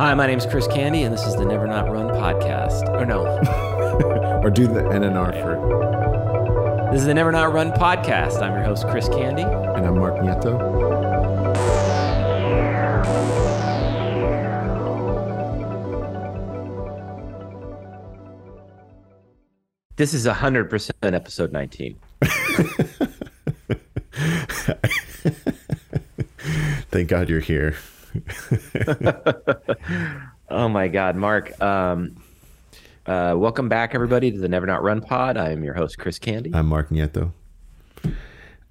Hi, my name is Chris Candy, and this is the Never Not Run podcast. Or no, or do the NNR for. this is the Never Not Run podcast. I'm your host, Chris Candy. And I'm Mark Nieto. This is 100% episode 19. Thank God you're here. oh my God, Mark. Um, uh, welcome back, everybody, to the Never Not Run pod. I am your host, Chris Candy. I'm Mark Nieto.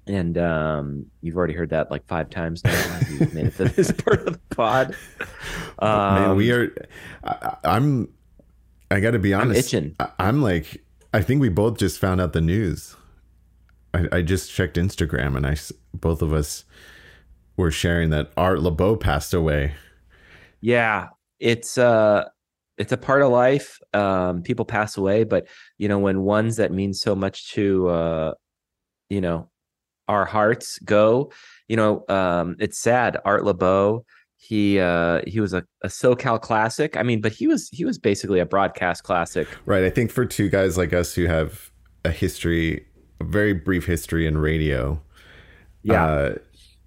And um, you've already heard that like five times now. You've made it to this part of the pod. Um, Man, we are. I, I'm. I got to be honest. itching. I, I'm like. I think we both just found out the news. I, I just checked Instagram, and I both of us were sharing that Art Laboe passed away. Yeah, it's uh it's a part of life. Um people pass away, but you know, when ones that mean so much to uh you know, our hearts go, you know, um it's sad. Art Laboe, he uh he was a, a SoCal classic. I mean, but he was he was basically a broadcast classic. Right. I think for two guys like us who have a history, a very brief history in radio. Yeah. Uh,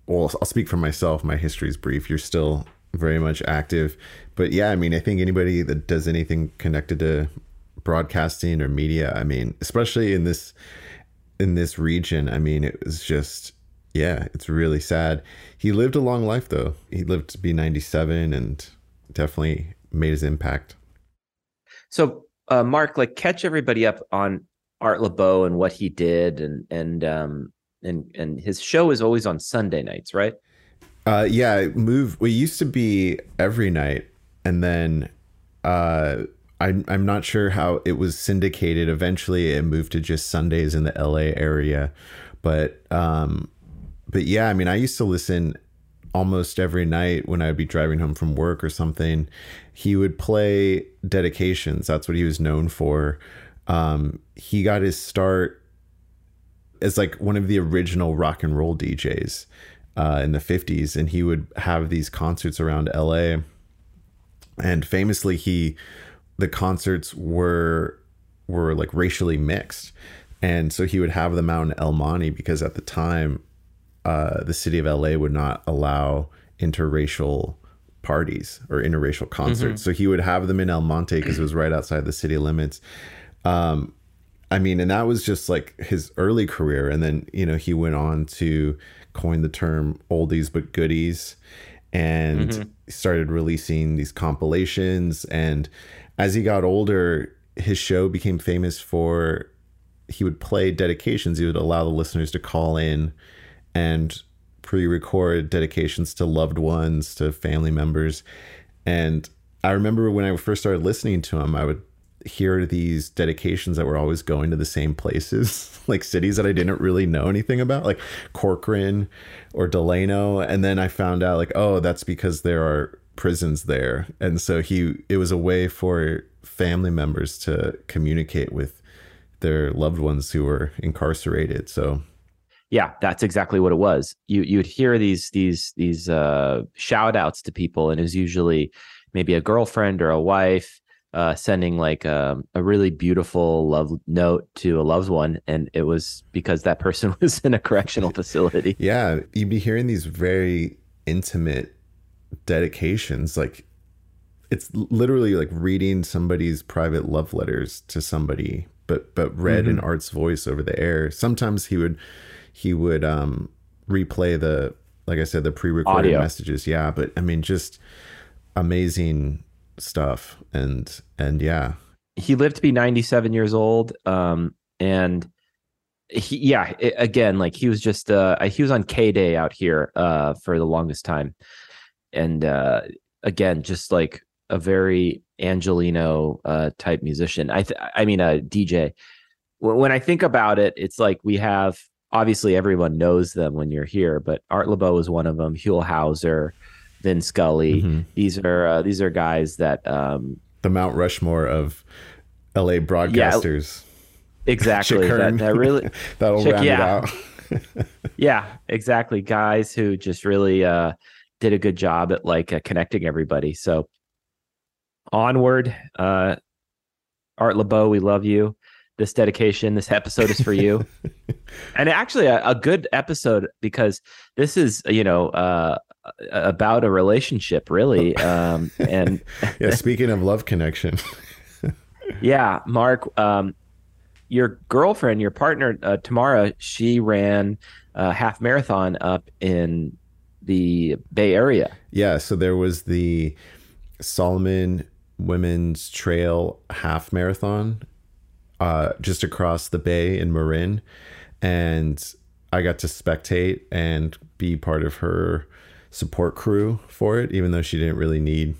well, I'll speak for myself. My history is brief. You're still very much active. But yeah, I mean, I think anybody that does anything connected to broadcasting or media, I mean, especially in this in this region, I mean, it was just yeah, it's really sad. He lived a long life though. He lived to be 97 and definitely made his impact. So uh Mark, like catch everybody up on Art Laboe and what he did and and um and and his show is always on Sunday nights, right? Uh, yeah, it moved. We used to be every night, and then uh, I'm I'm not sure how it was syndicated. Eventually, it moved to just Sundays in the LA area, but um, but yeah, I mean, I used to listen almost every night when I'd be driving home from work or something. He would play dedications. That's what he was known for. Um, he got his start as like one of the original rock and roll DJs uh, in the 50s and he would have these concerts around LA and famously he the concerts were were like racially mixed. And so he would have them out in El Monte because at the time uh, the city of LA would not allow interracial parties or interracial concerts. So he would have them in El Monte because it was right outside the city limits. Um, I mean, and that was just like his early career. And then, you know, he went on to coin the term oldies but goodies and mm-hmm. started releasing these compilations. And as he got older, his show became famous for he would play dedications. He would allow the listeners to call in and pre record dedications to loved ones, to family members. And I remember when I first started listening to him, I would hear these dedications that were always going to the same places, like cities that I didn't really know anything about, like Corcoran or Delano. And then I found out, like, oh, that's because there are prisons there. And so he, it was a way for family members to communicate with their loved ones who were incarcerated. So, Yeah, that's exactly what it was. You you'd hear these these these uh shout outs to people, and it was usually maybe a girlfriend or a wife uh sending like um, a really beautiful love note to a loved one, and it was because that person was in a correctional facility. yeah, you'd be hearing these very intimate dedications. Like, it's literally like reading somebody's private love letters to somebody but but read in art's voice over the air sometimes he would he would um replay the like i said the pre-recorded Audio. messages yeah but i mean just amazing stuff and and yeah He lived to be ninety seven years old, um, and he yeah i again like he was just uh he was on K Day out here uh for the longest time, and uh again just like a very Angeleno uh type musician. I th- I mean a DJ. When I think about it, it's like we have obviously everyone knows them when you're here, but Art Laboe is one of them. Huell Howser, Vin Scully. Mhm. These are uh, these are guys that um the mount rushmore of la broadcasters exactly Chick that, that really that'll Chick- round yeah. it out yeah exactly guys who just really uh did a good job at like uh, connecting everybody so onward. Uh, Art Laboe, we love you. This dedication, this episode is for you. and actually, a, a, good episode because this is, you know, uh, about a relationship, really. Um, and yeah, speaking of love connection. yeah, Mark, um, your girlfriend, your partner, uh, Tamara, she ran a half marathon up in the Bay Area. Yeah, so there was the Salomon Women's Trail Half Marathon uh, just across the bay in Marin, and I got to spectate and be part of her support crew for it, even though she didn't really need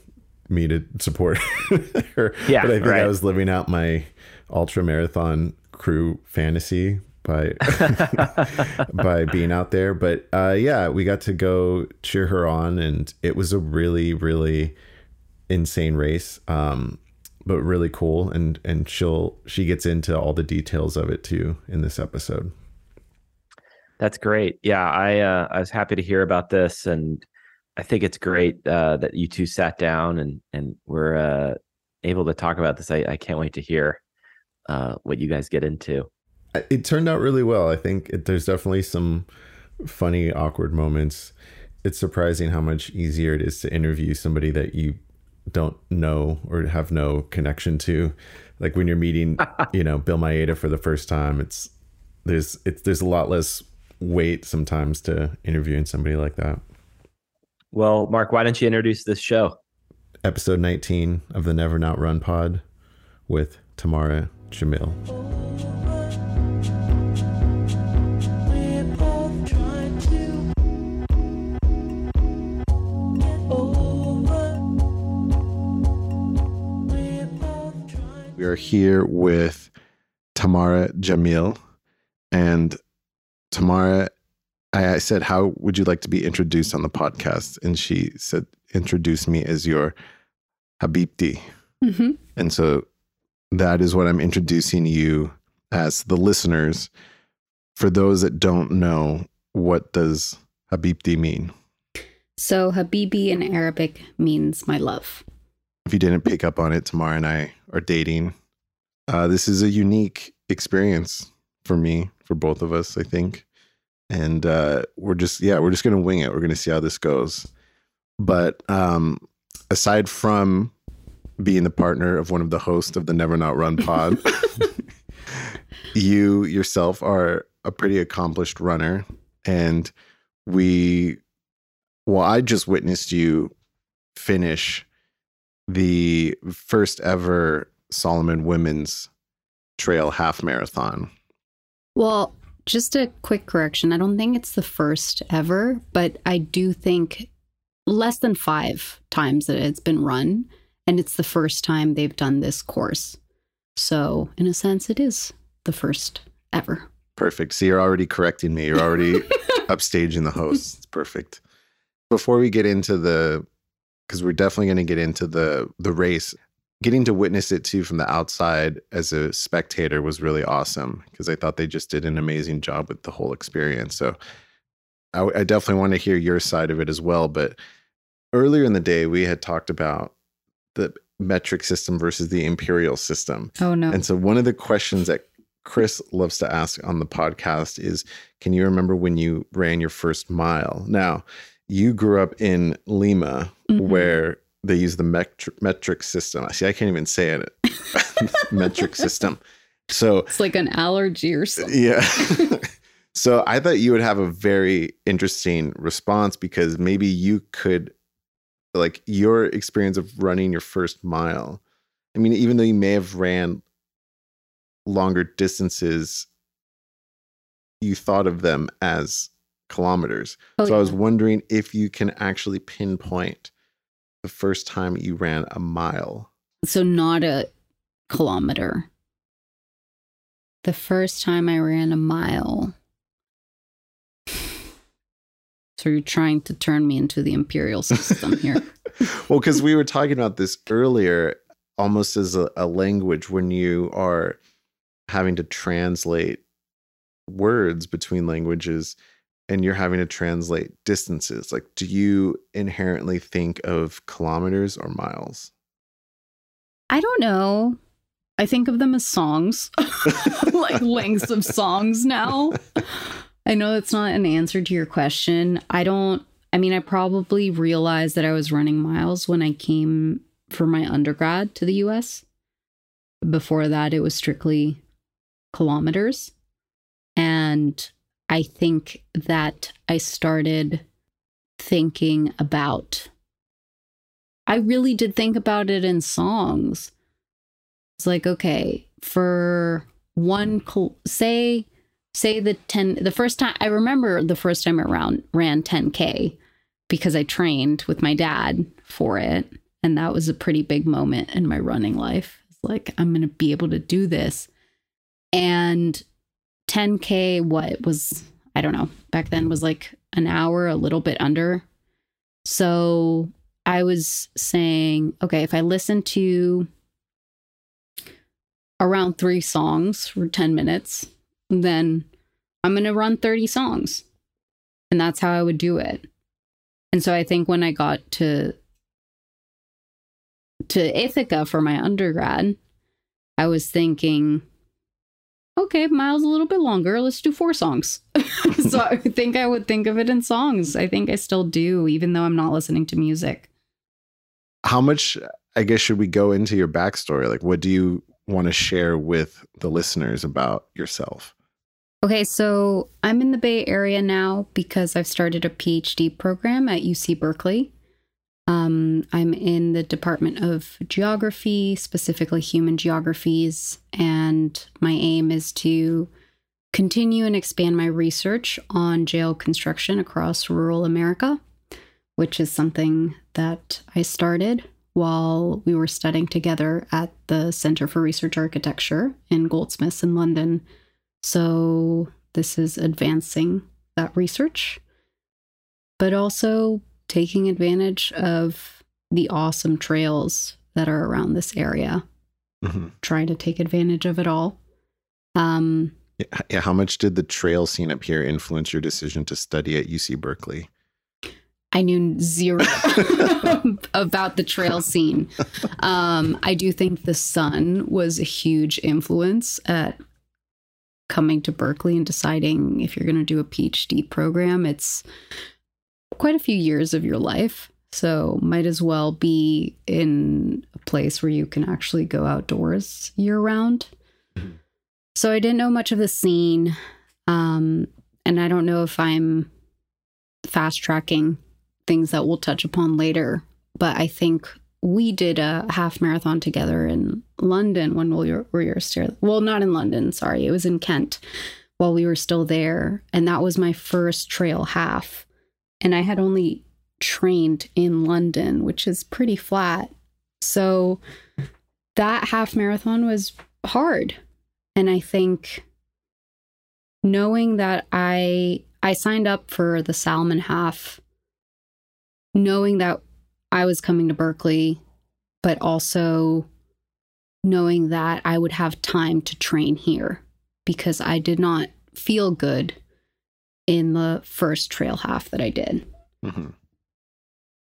me to support her. Yeah, but I think right. I was living out my ultra marathon crew fantasy by by being out there. But uh, yeah, we got to go cheer her on, and it was a really really insane race. Um, but really cool, and and she'll she gets into all the details of it too in this episode. That's great. Yeah, I uh, I was happy to hear about this, and I think it's great uh, that you two sat down and and we're uh, able to talk about this. I, I can't wait to hear uh, what you guys get into. It turned out really well. I think it, there's definitely some funny, awkward moments. It's surprising how much easier it is to interview somebody that you don't know or have no connection to. Like when you're meeting, you know, Bill Maeda for the first time, it's there's it's there's a lot less weight sometimes to interviewing somebody like that. Well, Mark, why don't you introduce this show? Episode 19 of the Never Not Run pod with Tamara Jamil. We are here with Tamara Jamil. And Tamara, I said, How would you like to be introduced on the podcast? And she said, Introduce me as your Habibti. Mm-hmm. And so that is what I'm introducing you as the listeners. For those that don't know, what does Habibti mean? So, Habibi in Arabic means my love. If you didn't pick up on it, Tamara and I are dating. Uh, this is a unique experience for me, for both of us, I think. And uh, we're just, yeah, we're just going to wing it. We're going to see how this goes. But um, aside from being the partner of one of the hosts of the Never Not Run pod. you yourself are a pretty accomplished runner. And we, well, I just witnessed you finish the first ever Salomon Women's Trail Half Marathon. Well, just a quick correction. I don't think it's the first ever, but I do think less than five times that it's been run. And it's the first time they've done this course. So, in a sense, it is the first ever. Perfect. So, you're already correcting me. You're already upstaging the host. It's perfect. Before we get into the, because we're definitely going to get into the the race, getting to witness it too from the outside as a spectator was really awesome because I thought they just did an amazing job with the whole experience. So I, I, definitely want to hear your side of it as well. But earlier in the day, we had talked about the metric system versus the imperial system. Oh no. And so one of the questions that Chris loves to ask on the podcast is can you remember when you ran your first mile? Now, you grew up in Lima mm-hmm. where they use the metric, metric system. I see, I can't even say it. metric system. So it's like an allergy or something. Yeah. so I thought you would have a very interesting response because maybe you could like your experience of running your first mile. I mean, even though you may have ran longer distances, you thought of them as kilometers. Oh, so yeah. I was wondering if you can actually pinpoint the first time you ran a mile. So not a kilometer. The first time I ran a mile. So you're trying to turn me into the imperial system here. well, because we were talking about this earlier, almost as a, a language when you are having to translate words between languages and you're having to translate distances like do you inherently think of kilometers or miles I don't know. I think of them as songs, like lengths of songs now. I know that's not an answer to your question. I don't, I mean, I probably realized that I was running miles when I came for my undergrad to the US. Before that, it was strictly kilometers. And I think that I started thinking about, I really did think about it in songs. It's like, okay, for one, say, say the 10, the first time, I remember the first time ran, ran 10K because I trained with my dad for it. And that was a pretty big moment in my running life. It's like, I'm going to be able to do this. And 10K, what was, I don't know, back then was like an hour, a little bit under. So I was saying, okay, if I listen to around three songs for 10 minutes, then I'm going to run 30 songs. And that's how I would do it. And so I think when I got to to Ithaca for my undergrad, I was thinking, okay, miles a little bit longer. Let's do four songs. so I think I would think of it in songs. I think I still do, even though I'm not listening to music. How much, I guess, should we go into your backstory? Like, what do you want to share with the listeners about yourself? Okay, so I'm in the Bay Area now because I've started a PhD program at UC Berkeley. Um, I'm in the Department of Geography, specifically human geographies, and my aim is to continue and expand my research on jail construction across rural America, which is something that I started while we were studying together at the Center for Research Architecture in Goldsmiths in London. So, this is advancing that research, but also taking advantage of the awesome trails that are around this area, mm-hmm. trying to take advantage of it all. Um, yeah, how much did the trail scene up here influence your decision to study at UC Berkeley? I knew zero about the trail scene. Um, I do think the sun was a huge influence at coming to Berkeley and deciding if you're going to do a PhD program. It's quite a few years of your life. So might as well be in a place where you can actually go outdoors year round. Mm-hmm. So I didn't know much of the scene. Um, and I don't know if I'm fast tracking things that we'll touch upon later. But I think we did a half marathon together in London when we were, we were still, well, not in London, sorry. It was in Kent while we were still there. And that was my first trail half and I had only trained in London, which is pretty flat. So that half marathon was hard. And I think knowing that I I signed up for the Salomon half knowing that I was coming to Berkeley, but also knowing that I would have time to train here because I did not feel good in the first trail half that I did. Mm-hmm.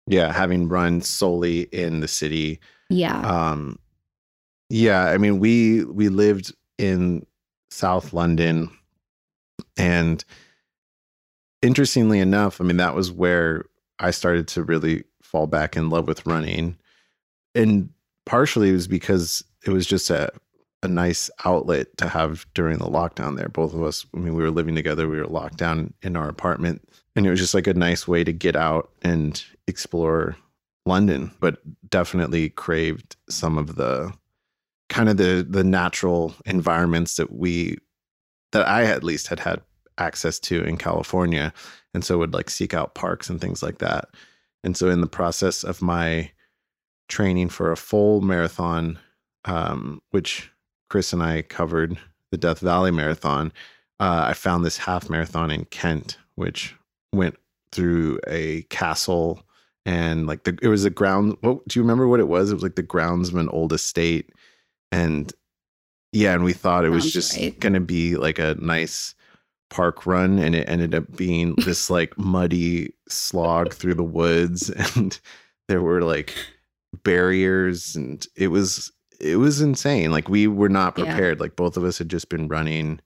Yeah, having run solely in the city. Yeah. Um yeah, I mean we we lived in South London and interestingly enough, I mean that was where I started to really fall back in love with running. And partially it was because it was just a a nice outlet to have during the lockdown there. Both of us, I mean, we were living together, we were locked down in our apartment, and it was just like a nice way to get out and explore London, but definitely craved some of the kind of the the natural environments that we that I at least had had access to in California and so would like seek out parks and things like that. And so in the process of my training for a full marathon um, which Chris and I covered the Death Valley Marathon, uh, I found this half marathon in Kent, which went through a castle and like the it was a ground. What do you remember what it was? It was like the groundsman old estate, and yeah, and we thought it was just right. gonna be like a nice park run, and it ended up being this like muddy slog through the woods, and there were like barriers, and it was it was insane. Like we were not Yeah. prepared. Like both of us had just been running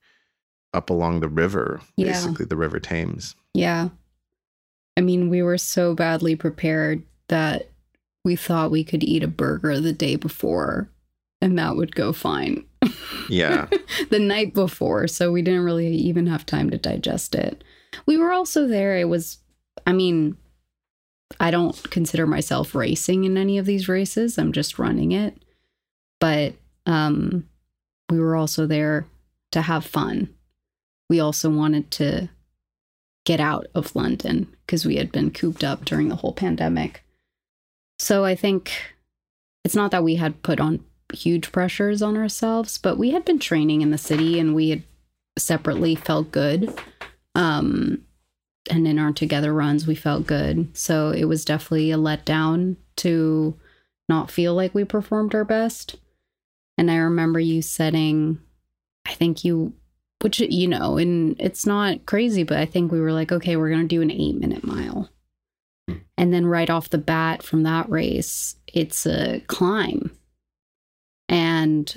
up along the river, Yeah. basically the River Thames. Yeah. I mean, we were so badly prepared that we thought we could eat a burger the day before and that would go fine. Yeah. the night before, so we didn't really even have time to digest it. We were also there. It was, I mean, I don't consider myself racing in any of these races. I'm just running it. But um, we were also there to have fun. We also wanted to get out of London because we had been cooped up during the whole pandemic. So I think it's not that we had put on huge pressures on ourselves, but we had been training in the city and we had separately felt good. Um, and in our together runs, we felt good. So it was definitely a letdown to not feel like we performed our best. And I remember you setting, I think you, which, you know, and it's not crazy, but I think we were like, okay, we're going to do an eight minute mile. Hmm. And then right off the bat from that race, it's a climb. And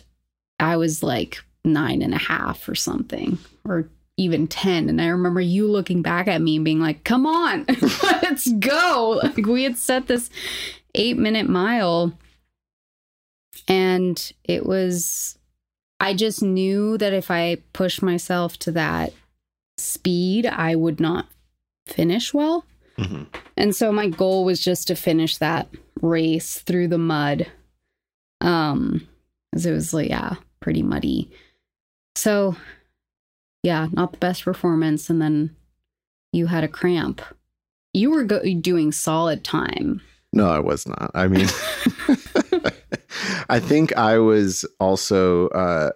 I was like nine and a half or something, or even 10. And I remember you looking back at me and being like, come on, let's go. Like we had set this eight minute mile. And it was, I just knew that if I pushed myself to that speed, I would not finish well. Mhm. And so my goal was just to finish that race through the mud. Um, because it was like, yeah, pretty muddy. So, yeah, not the best performance. And then you had a cramp. You were go- doing solid time. No, I was not. I mean, I think I was also, uh,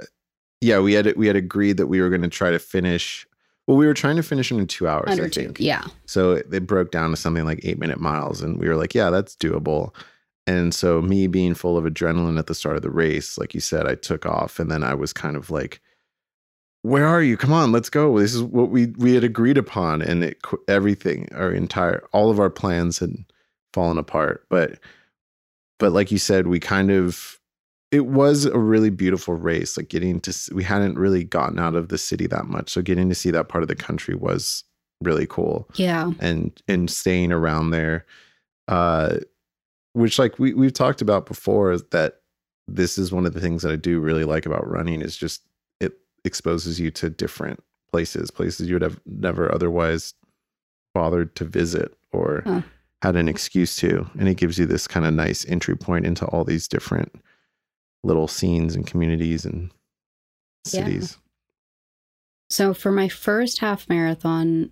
yeah, we had we had agreed that we were going to try to finish. Well, we were trying to finish in two hours. Under I two. Yeah. So it, it broke down to something like eight minute miles, and we were like, yeah, that's doable. And so me being full of adrenaline at the start of the race, like you said, I took off, and then I was kind of like, "Where are you? Come on, let's go. This is what we we had agreed upon." And it everything, our entire, all of our plans had fallen apart. But but like you said, we kind of it was a really beautiful race. Like getting to we hadn't really gotten out of the city that much, so getting to see that part of the country was really cool Yeah. and and staying around there uh which like we we've talked about before is that this is one of the things that I do really like about running is just it exposes you to different places places you would have never otherwise bothered to visit or Huh. had an excuse to and it gives you this kind of nice entry point into all these different little scenes and communities and Yeah. cities So for my first half marathon,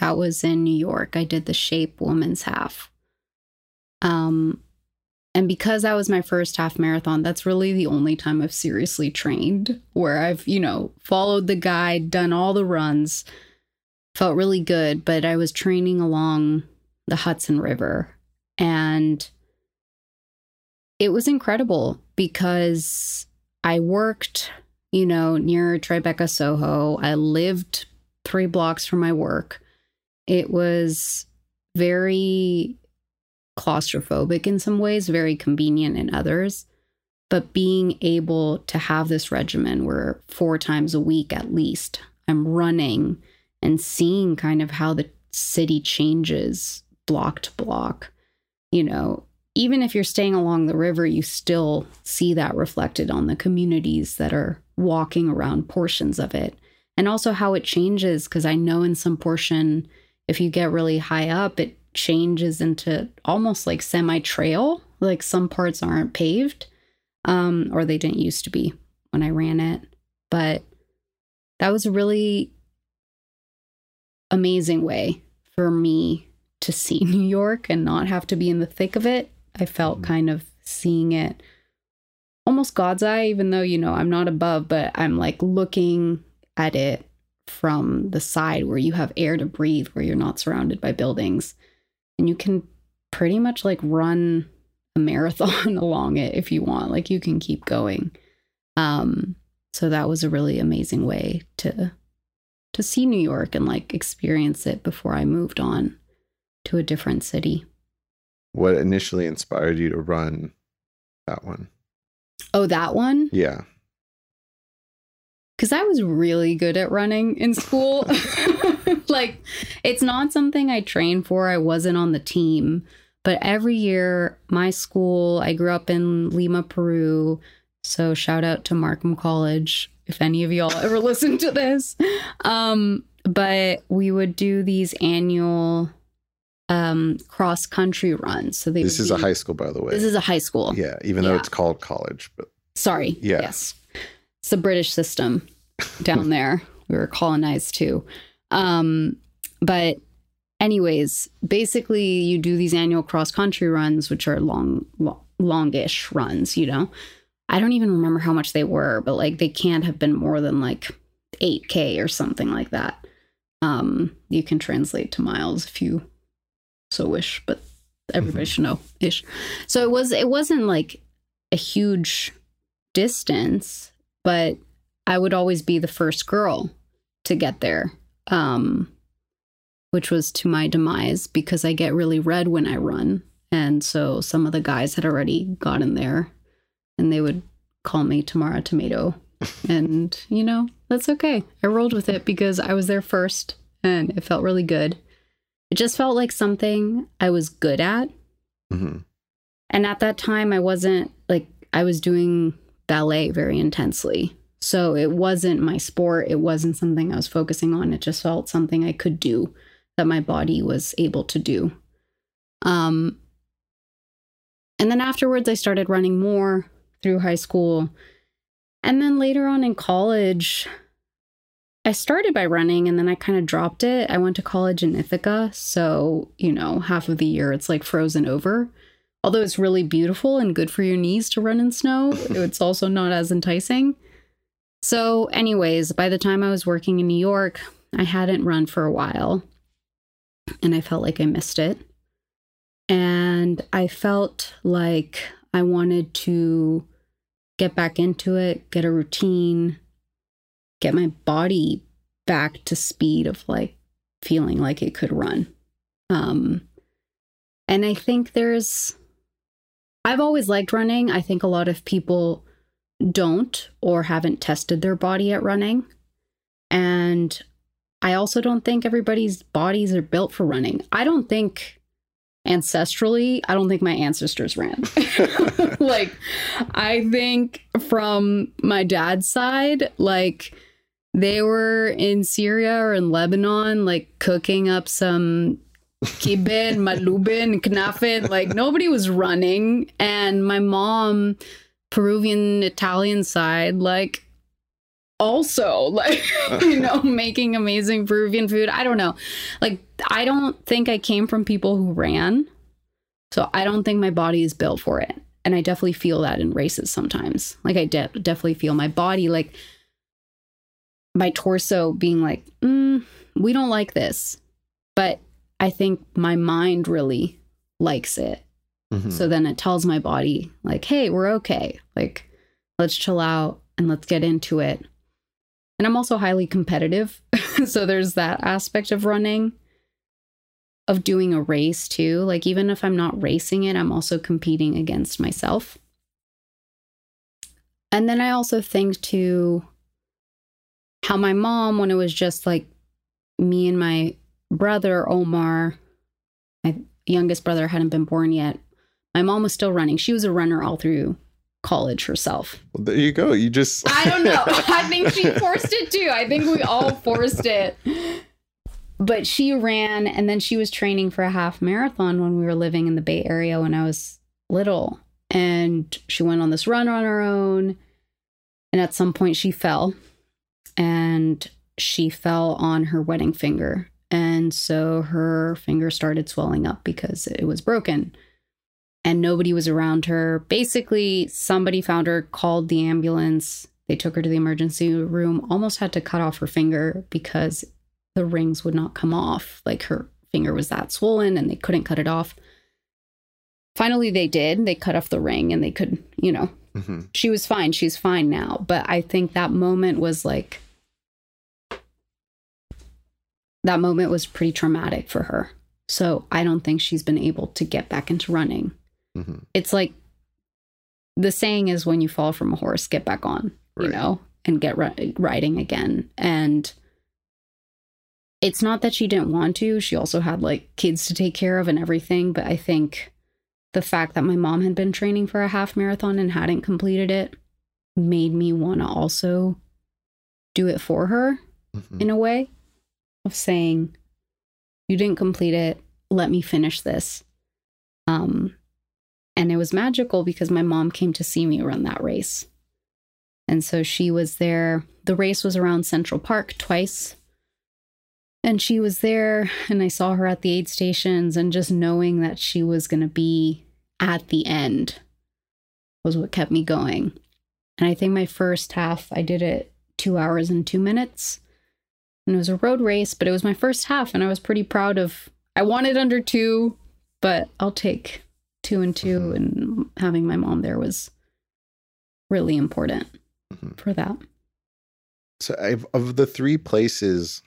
that was in New York. I did the Shape Woman's Half. Um, and because that was my first half marathon, that's really the only time I've seriously trained where I've, you know, followed the guide, done all the runs, felt really good. But I was training along the Hudson River and it was incredible because I worked you know, near Tribeca, Soho. I lived three blocks from my work. It was very claustrophobic in some ways, very convenient in others. But being able to have this regimen where four times a week at least, I'm running and seeing kind of how the city changes block to block, you know, even if you're staying along the river, you still see that reflected on the communities that are walking around portions of it. And also how it changes, because I know in some portion, if you get really high up, it changes into almost like semi trail. Like some parts aren't paved, um, or they didn't used to be when I ran it. But that was a really amazing way for me to see New York and not have to be in the thick of it. I felt Mhm. kind of seeing it almost God's eye, even though, you know, I'm not above, but I'm like looking at it from the side where you have air to breathe, where you're not surrounded by buildings. And you can pretty much like run a marathon along it if you want. Like you can keep going. Um, so that was a really amazing way to to see New York and like experience it before I moved on to a different city. What initially inspired you to run that one Oh, that one? Yeah. Because I was really good at running in school. like, it's not something I trained for. I wasn't on the team. But every year, my school, I grew up in Lima, Peru. So shout out to Markham College if any of y'all ever listen to this. Um, but we would do these annual um, cross country runs. So they This is a high school, by the way. This is a high school. yeah, even though it's called college, but Sorry. Yeah. Yes. It's the British system down there. We were colonized too. Um, but anyways, basically you do these annual cross country runs, which are long, lo- longish runs, you know. I don't even remember how much they were, but like they can't have been more than like 8K or something like that. Um, you can translate to miles if you so wish, but everybody should know ish. So it was it wasn't like a huge distance, but I would always be the first girl to get there. Um which was to my demise because I get really red when I run. And so some of the guys had already gotten there and they would call me Tamara Tomato. and, you know, that's okay. I rolled with it because I was there first and it felt really good. It just felt like something I was good at. mhm. And at that time, I wasn't like, I was doing ballet very intensely. So it wasn't my sport. It wasn't something I was focusing on. It just felt something I could do that my body was able to do. Um, and then afterwards, I started running more through high school. And then later on in college, I started by running and then I kind of dropped it. I went to college in Ithaca. So, you know, half of the year it's like frozen over. Although it's really beautiful and good for your knees to run in snow, it's also not as enticing. So, anyways, by the time I was working in New York, I hadn't run for a while and I felt like I missed it. And I felt like I wanted to get back into it, get a routine, get my body back to speed of like feeling like it could run. Um and I think there's I've always liked running. I think a lot of people don't or haven't tested their body at running. And I also don't think everybody's bodies are built for running. I don't think ancestrally, I don't think my ancestors ran. like, I think from my dad's side, like, they were in Syria or in Lebanon, like cooking up some kibbeh, malubin, knafe. Like nobody was running. And my mom, Peruvian Italian side, like also like you know making amazing Peruvian food. I don't know. Like I don't think I came from people who ran. So I don't think my body is built for it. And I definitely feel that in races sometimes. Like I de- definitely feel my body like my torso being like, mm, we don't like this. But I think my mind really likes it. Mhm. So then it tells my body, like, hey, we're okay. Like, let's chill out and let's get into it. And I'm also highly competitive. so there's that aspect of running, of doing a race too. Like, even if I'm not racing it, I'm also competing against myself. And then I also think too how my mom, when it was just like me and my brother, Omar, my youngest brother hadn't been born yet. My mom was still running. She was a runner all through college herself. Well, there you go. You just I don't know. I think she forced it too. I think we all forced it. But she ran and then she was training for a half marathon when we were living in the Bay Area when I was little. And she went on this run on her own. And at some point she fell and she fell on her wedding finger. And so her finger started swelling up because it was broken and nobody was around her. Basically, somebody found her, called the ambulance. They took her to the emergency room, almost had to cut off her finger because the rings would not come off. Like her finger was that swollen and they couldn't cut it off. Finally, they did. They cut off the ring and they could, you know, Mhm. she was fine. She's fine now. But I think that moment was like, that moment was pretty traumatic for her. So I don't think she's been able to get back into running Mhm. it's like the saying is when you fall from a horse, get back on, you know, and get ri- riding again. And it's not that she didn't want to. She also had like kids to take care of and everything. But I think the fact that my mom had been training for a half marathon and hadn't completed it made me want to also do it for her Mhm. in a way of saying, You didn't complete it. Let me finish this. Um, and it was magical because my mom came to see me run that race. And so she was there. The race was around Central Park twice. And she was there, and I saw her at the aid stations, and just knowing that she was going to be at the end was what kept me going. And I think my first half, I did it two hours and two minutes. And it was a road race, but it was my first half, and I was pretty proud of. I wanted under two, but I'll take two and 2 Mhm. And having my mom there was really important Mhm. for that. So I've, of the three places,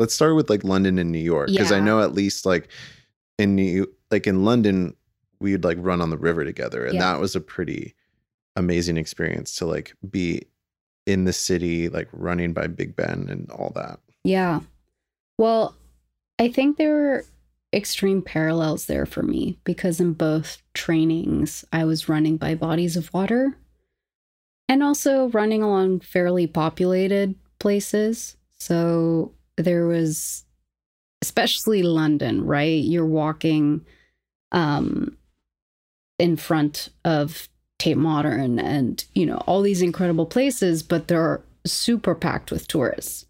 let's start with like London and New York because I know at least like in New like in London we'd like run on the river together and Yeah. that was a pretty amazing experience to like be in the city like running by Big Ben and all that. Yeah. Well, I think there were extreme parallels there for me because in both trainings, I was running by bodies of water and also running along fairly populated places. So there was, especially London, right? You're walking um, in front of Tate Modern and, you know, all these incredible places, but they're super packed with tourists.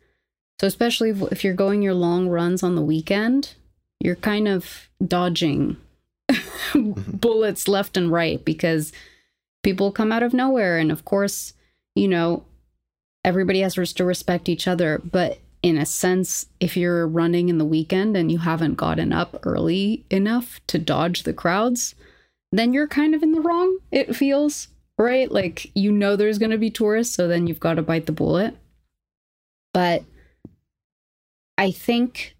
So, especially if, if you're going your long runs on the weekend, you're kind of dodging mm-hmm. bullets left and right because people come out of nowhere. And of course, you know, everybody has to respect each other. But in a sense, if you're running in the weekend and you haven't gotten up early enough to dodge the crowds, then you're kind of in the wrong, it feels, right? Like you know there's going to be tourists, so then you've got to bite the bullet. But I think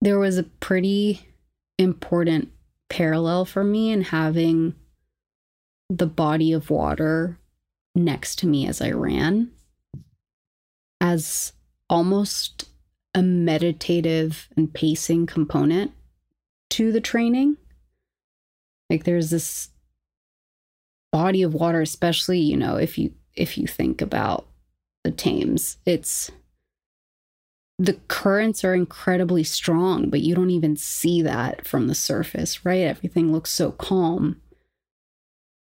there was a pretty important parallel for me in having the body of water next to me as I ran as almost a meditative and pacing component to the training. Like there's this body of water, especially, you know, if you if you think about the Thames, it's the currents are incredibly strong, but you don't even see that from the surface, right? Everything looks so calm.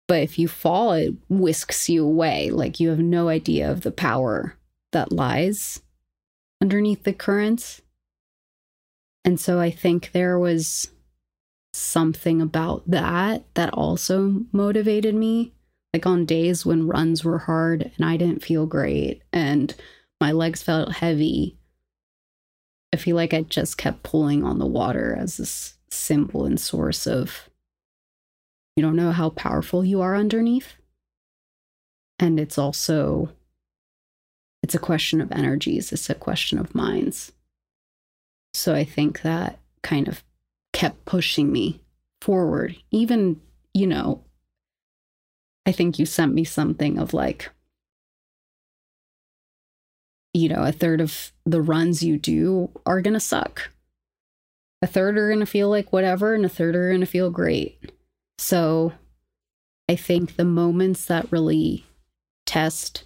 But if you fall, it whisks you away. Like you have no idea of the power that lies underneath the currents. And so I think there was something about that that also motivated me. Like on days when runs were hard and I didn't feel great and my legs felt heavy. I feel like I just kept pulling on the water as this symbol and source of you don't know how powerful you are underneath. And it's also it's a question of energies, it's a question of minds. So I think that kind of kept pushing me forward. Even, you know, I think you sent me something of like, you know, a third of the runs you do are going to suck. A third are going to feel like whatever, and a third are going to feel great. So I think the moments that really test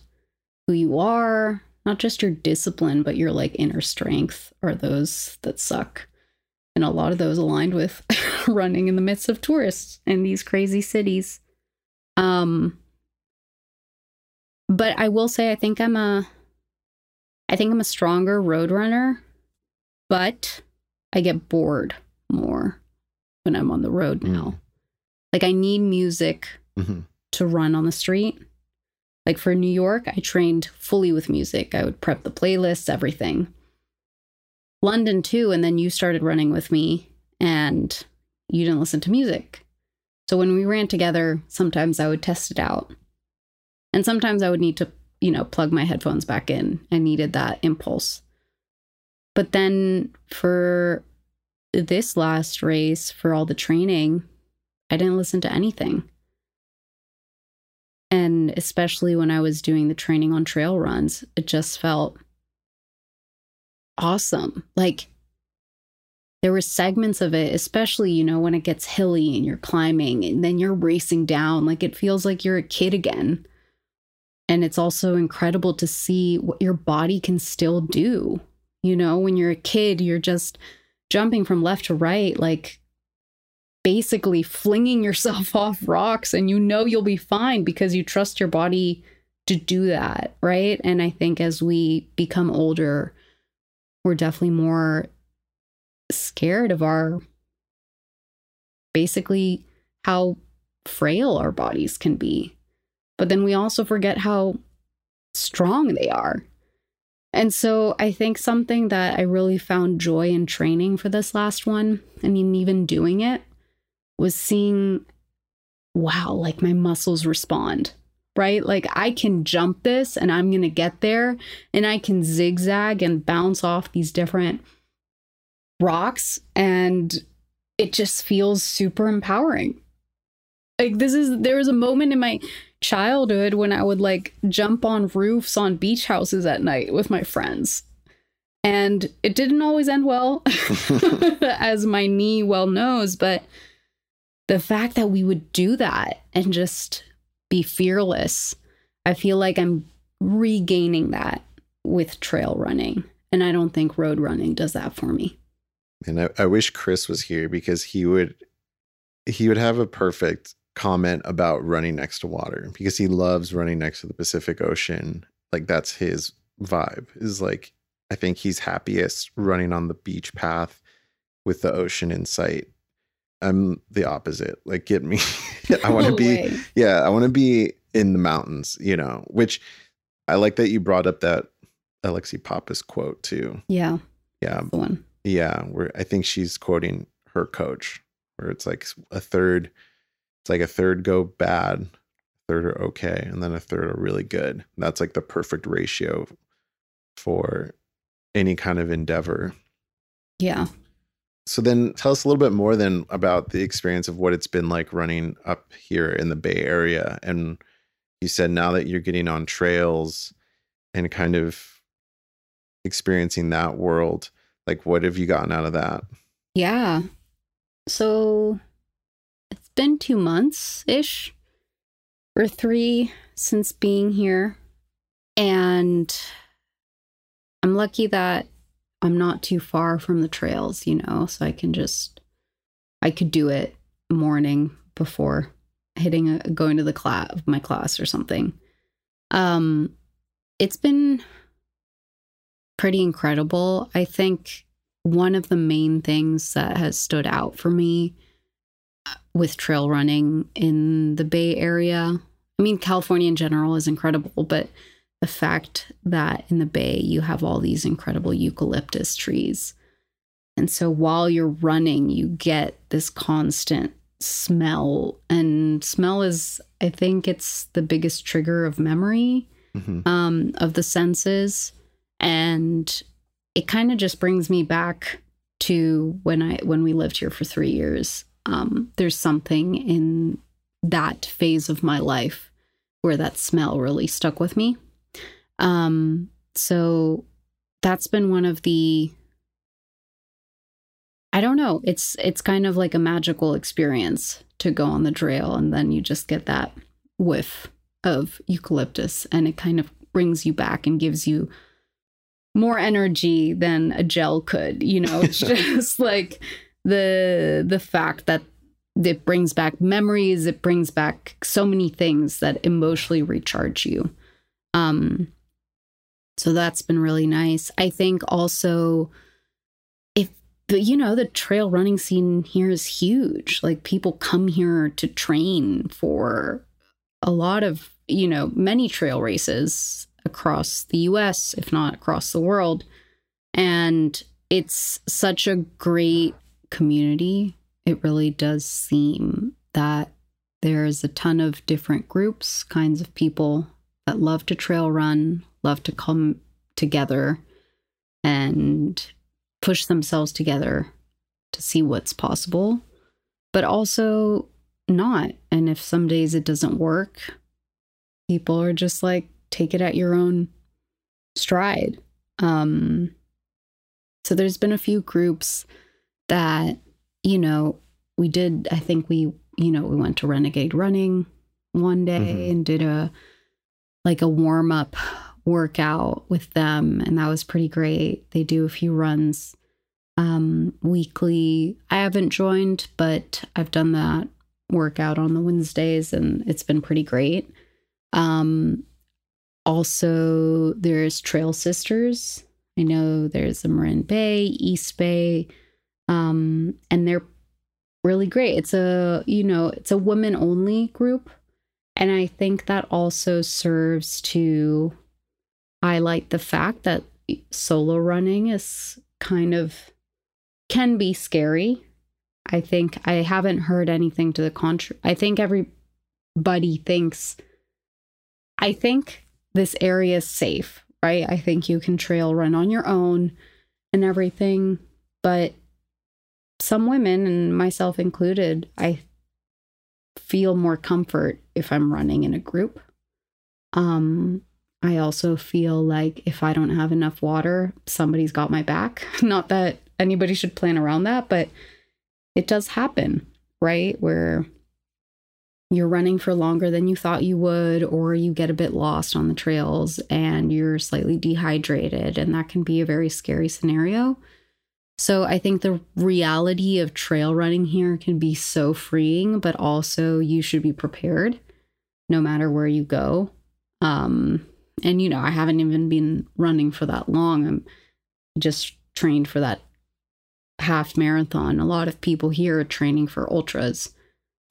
who you are, not just your discipline, but your like inner strength, are those that suck. And a lot of those aligned with running in the midst of tourists in these crazy cities. Um, but I will say, I think I'm a, I think I'm a stronger road runner, but I get bored more when I'm on the road now. Like I need music Mhm. to run on the street. Like for New York, I trained fully with music. I would prep the playlists, everything. London too, and then you started running with me and you didn't listen to music. So when we ran together, sometimes I would test it out. And sometimes I would need to, you know, plug my headphones back in. I needed that impulse. But then for this last race, for all the training, I didn't listen to anything. And especially when I was doing the training on trail runs, it just felt awesome. Like there were segments of it, especially, you know, when it gets hilly and you're climbing and then you're racing down, like it feels like you're a kid again. And it's also incredible to see what your body can still do. You know, when you're a kid, you're just jumping from left to right, like basically flinging yourself off rocks, and you know you'll be fine because you trust your body to do that. Right. And I think as we become older, we're definitely more scared of our basically how frail our bodies can be. But then we also forget how strong they are. And so I think something that I really found joy in training for this last one, and even doing it, was seeing, wow, like my muscles respond, right? Like I can jump this and I'm going to get there, and I can zigzag and bounce off these different rocks, and it just feels super empowering. Like this is, there was a moment in my childhood when I would like jump on roofs on beach houses at night with my friends. And it didn't always end well, as my knee well knows. But the fact that we would do that and just be fearless, I feel like I'm regaining that with trail running. And I don't think road running does that for me. And I, I wish Chris was here because he would he would have a perfect comment about running next to water because he loves running next to the Pacific Ocean. Like that's his vibe. Is like I think he's happiest running on the beach path with the ocean in sight. I'm the opposite. Like get me I want to be way. yeah, I want to be in the mountains, you know, which I like that you brought up that Alexi Pappas quote too. Yeah, Yeah. the one. Yeah, where I think she's quoting her coach, where it's like a third, it's like a third go bad, third are okay, and then a third are really good. That's like the perfect ratio for any kind of endeavor. Yeah. So then tell us a little bit more then about the experience of what it's been like running up here in the Bay Area. And you said now that you're getting on trails and kind of experiencing that world, like what have you gotten out of that? Yeah. So it's been two months ish or three since being here. And I'm lucky that I'm not too far from the trails, you know, so I can just, I could do it morning before hitting a going to the class my class or something. Um, it's been pretty incredible. I think one of the main things that has stood out for me uh, with trail running in the Bay Area. I mean, California in general is incredible, but the fact that in the Bay you have all these incredible eucalyptus trees. And so while you're running, you get this constant smell. And smell is, I think, it's the biggest trigger of memory Mhm. um, of the senses, and it kind of just brings me back to when I when we lived here for three years. Um, there's something in that phase of my life where that smell really stuck with me. Um, so that's been one of the I don't know. It's it's kind of like a magical experience to go on the trail and then you just get that whiff of eucalyptus and it kind of brings you back and gives you more energy than a gel could you know it's just like the the fact that it brings back memories it brings back so many things that emotionally recharge you um so that's been really nice i think also if the you know the trail running scene here is huge like people come here to train for a lot of, you know, many trail races across the US, if not across the world. And it's such a great community. It really does seem that there's a ton of different groups, kinds of people that love to trail run, love to come together and push themselves together to see what's possible, but also not. And if some days it doesn't work, people are just like take it at your own stride. Um, so there's been a few groups that, you know, we did, I think we, you know, we went to Renegade Running one day Mhm. and did a like a warm up workout with them. And that was pretty great. They do a few runs um, weekly. I haven't joined, but I've done that workout on the Wednesdays and it's been pretty great. Um, also, there's Trail Sisters. I know there's the Marin Bay, East Bay, um, and they're really great. It's a you know it's a women only group, and I think that also serves to highlight the fact that solo running is kind of can be scary. I think I haven't heard anything to the contrary. I think everybody thinks I think this area is safe, right? I think you can trail run on your own and everything, but some women and myself included, I feel more comfort if I'm running in a group. Um I also feel like if I don't have enough water, somebody's got my back. Not that anybody should plan around that, but it does happen, right? Where you're running for longer than you thought you would, or you get a bit lost on the trails and you're slightly dehydrated, and that can be a very scary scenario. So I think the reality of trail running here can be so freeing, but also you should be prepared no matter where you go. Um, and you know, I haven't even been running for that long. I'm just trained for that half marathon. A lot of people here are training for ultras.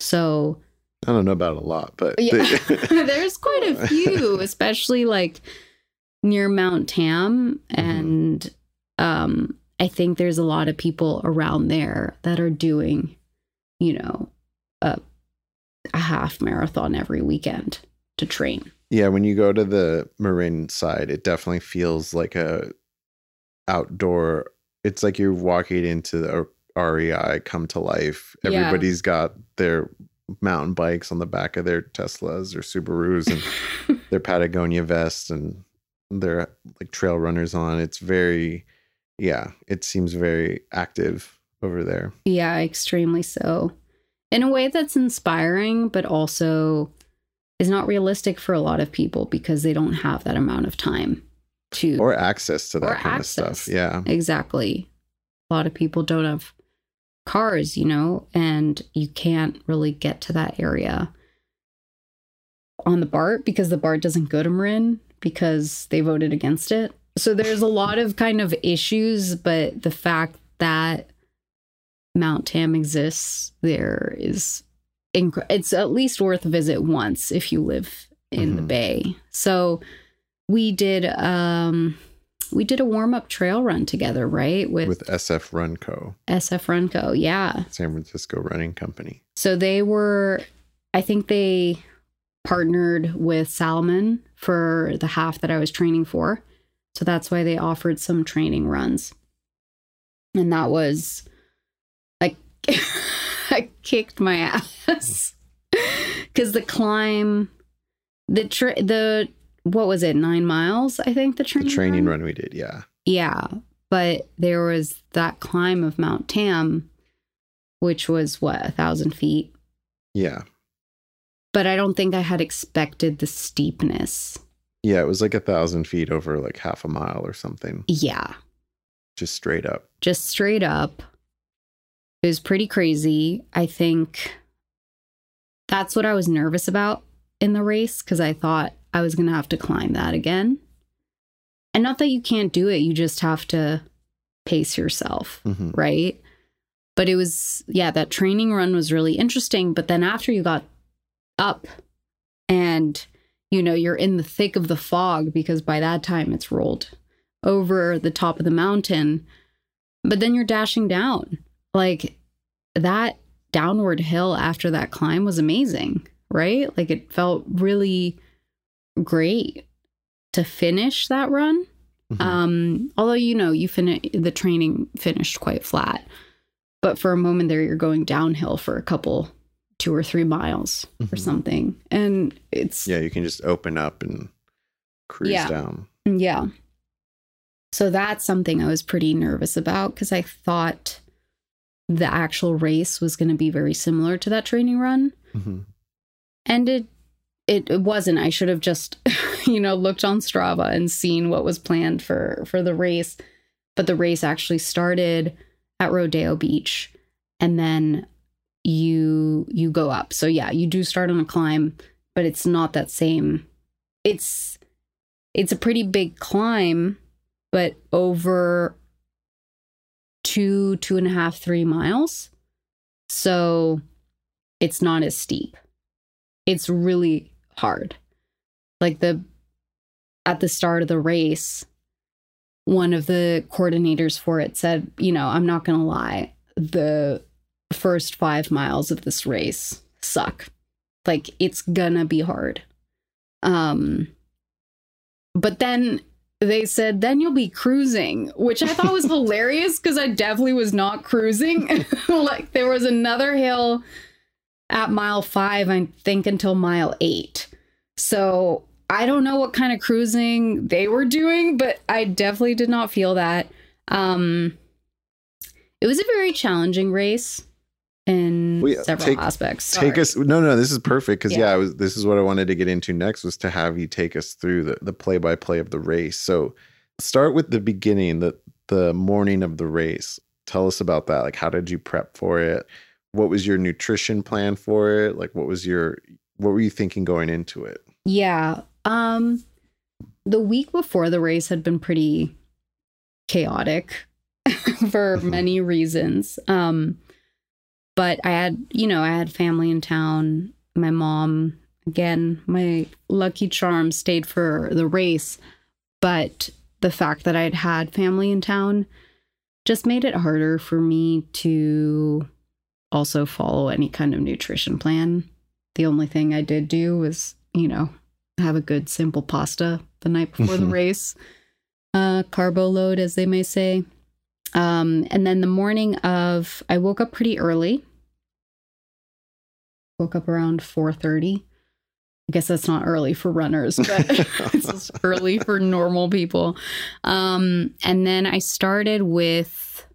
So I don't know about a lot, but yeah, there's quite a few, especially like near Mount Tam. And um, I think there's a lot of people around there that are doing, you know, a, a half marathon every weekend to train. Yeah, when you go to the Marin side, it definitely feels like a outdoor. It's like you're walking into the REI come to life. Yeah. Everybody's got their mountain bikes on the back of their Teslas or Subarus and their Patagonia vests and their like trail runners on. It's very, yeah, it seems very active over there. Yeah, extremely so. In a way that's inspiring, but also is not realistic for a lot of people because they don't have that amount of time to. Or access to that kind access. of stuff. Yeah. exactly. A lot of people don't have cars, you know, and you can't really get to that area on the BART because the BART doesn't go to Marin because they voted against it. So there's a lot of kind of issues, but the fact that Mount Tam exists there is inc- it's at least worth a visit once if you live in the Mhm. bay. So we did um we did a warm-up trail run together, right? With, With SF Run Co., SF Runco. Yeah. San Francisco Running Company. So they were I think they partnered with Salomon for the half that I was training for. So that's why they offered some training runs. And that was like kicked my ass cuz the climb the tra- the what was it 9 miles I think the The training training run we did. Yeah. yeah, but there was that climb of Mount Tam, which was what a thousand feet. Yeah. But I don't think I had expected the steepness. Yeah. It was like a thousand feet over like half a mile or something, Yeah, just straight up. just straight up. It was pretty crazy. I think that's what I was nervous about in the race because I thought I was going to have to climb that again. And not that you can't do it, you just have to pace yourself. hmm right? But it was, yeah, that training run was really interesting. But then after you got up and, you know, you're in the thick of the fog because by that time it's rolled over the top of the mountain, but then you're dashing down. Like that downward hill after that climb was amazing, right? Like it felt really great to finish that run. Mhm. Um, although you know you finish the training finished quite flat, but for a moment there you're going downhill for a couple two or three miles or Mhm. something. And it's Yeah, you can just open up and cruise Yeah. down. Yeah. So that's something I was pretty nervous about because I thought the actual race was going to be very similar to that training run. Mhm. And it, it it wasn't. I should have just, you know, looked on Strava and seen what was planned for for the race. But the race actually started at Rodeo Beach and then you you go up. So yeah, you do start on a climb, but it's not that same it's it's a pretty big climb, but over two, two and a half, three miles. So it's not as steep. It's really hard. Like the at the start of the race, one of the coordinators for it said, you know, I'm not gonna lie, the first five miles of this race suck. Like it's gonna be hard. Um but then they said then you'll be cruising which i thought was hilarious because i definitely was not cruising. Like there was another hill at mile five i think until mile eight. So i don't know what kind of cruising they were doing but i definitely did not feel that. Um it was a very challenging race in Well, yeah, several take- aspects Take Sorry. us. No, no, this is perfect because Yeah. yeah, I was, this is what I wanted to get into next was to have you take us through the the play by play of the race. So start with the beginning, the the morning of the race. Tell us about that. Like, how did you prep for it? What was your nutrition plan for it? Like, what was your what were you thinking going into it? Yeah. Um the week before the race had been pretty chaotic for Mhm. many reasons. Um but I had, you know, I had family in town. My mom, again, my lucky charm stayed for the race, but the fact that I'd had family in town just made it harder for me to also follow any kind of nutrition plan. The only thing I did do was, you know, have a good simple pasta the night before the race. Uh carbo load as they may say. Um and then the morning of I woke up pretty early. Woke up around 4:30. I guess that's not early for runners, but it's early for normal people. Um and then I started with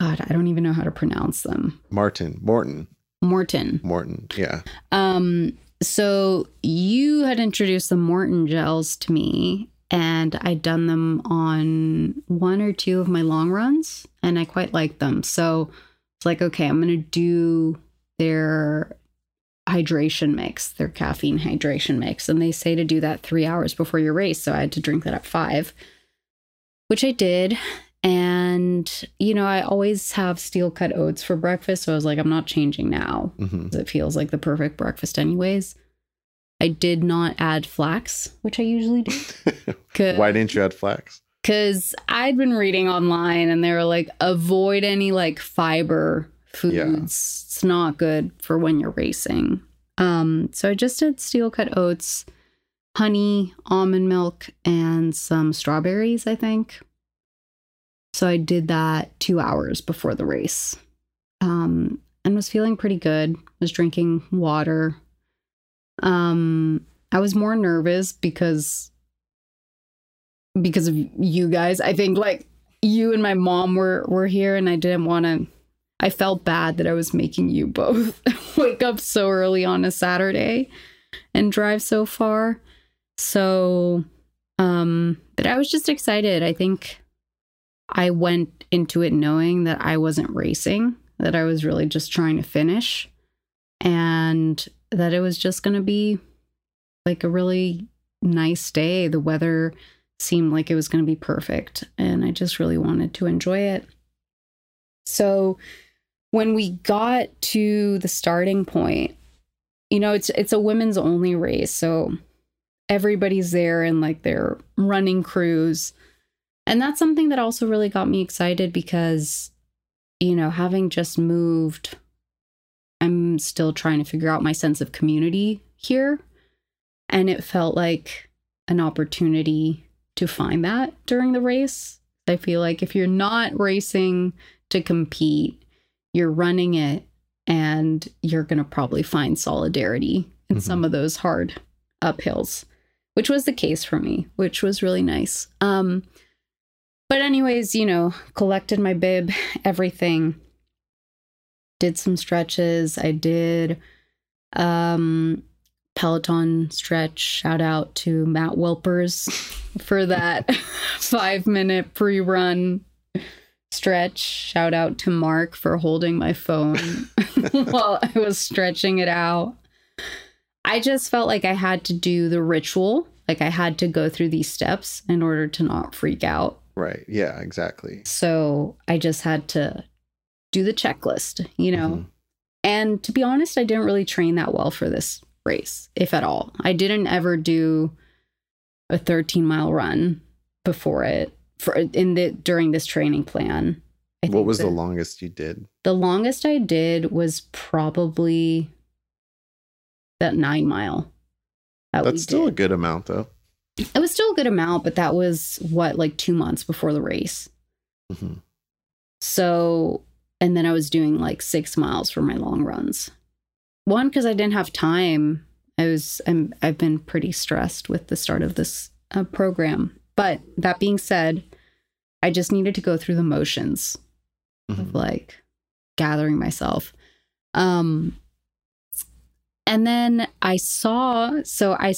God, I don't even know how to pronounce them. Martin, Maurten, Maurten. Maurten. Yeah. Um, so you had introduced the Maurten gels to me, and I'd done them on one or two of my long runs, and I quite liked them. So it's like, okay, I'm gonna do their hydration mix, their caffeine hydration mix. And they say to do that three hours before your race. So I had to drink that at five, which I did. And, you know, I always have steel cut oats for breakfast. So I was like, I'm not changing now hmm 'cause it feels like the perfect breakfast, anyways. I did not add flax, which I usually do. Why didn't you add flax? Because I'd been reading online and they were like, avoid any like fiber foods. Yeah. It's not good for when you're racing. Um, so I just did steel cut oats, honey, almond milk, and some strawberries, I think. So I did that two hours before the race. Um, and was feeling pretty good. Was drinking water. Um, I was more nervous because because of you guys. I think like you and my mom were were here, and I didn't want to. I felt bad that I was making you both wake up so early on a Saturday and drive so far. So, um, but I was just excited. I think I went into it knowing that I wasn't racing, that I was really just trying to finish, and that it was just going to be like a really nice day. The weather seemed like it was going to be perfect, and I just really wanted to enjoy it. So, when we got to the starting point, you know, it's it's a women's only race, so everybody's there in like their running crews. And that's something that also really got me excited because you know, having just moved I'm still trying to figure out my sense of community here. And it felt like an opportunity to find that during the race. I feel like if you're not racing to compete, you're running it and you're going to probably find solidarity in Mhm. some of those hard uphills, which was the case for me, which was really nice. Um, but, anyways, you know, collected my bib, everything, did some stretches. I did um, Peloton stretch. Shout out to Matt Wilpers for that five minute pre run stretch. Shout out to Mark for holding my phone while I was stretching it out. I just felt like I had to do the ritual, like I had to go through these steps in order to not freak out. Right. Yeah, exactly. So I just had to do the checklist, you know. Mhm. And to be honest, I didn't really train that well for this race, if at all. I didn't ever do a 13 mile run before it for in the during this training plan. I What was the the, longest you did? the longest I did was probably that nine mile. that That's still a good amount, though. It was still a good amount, but that was what like two months before the race. Mhm. So, and then I was doing like six miles for my long runs. One, because I didn't have time. I was, I'm, I've been pretty stressed with the start of this uh, program. But that being said, I just needed to go through the motions of Mhm. like gathering myself. Um, and then I saw, so I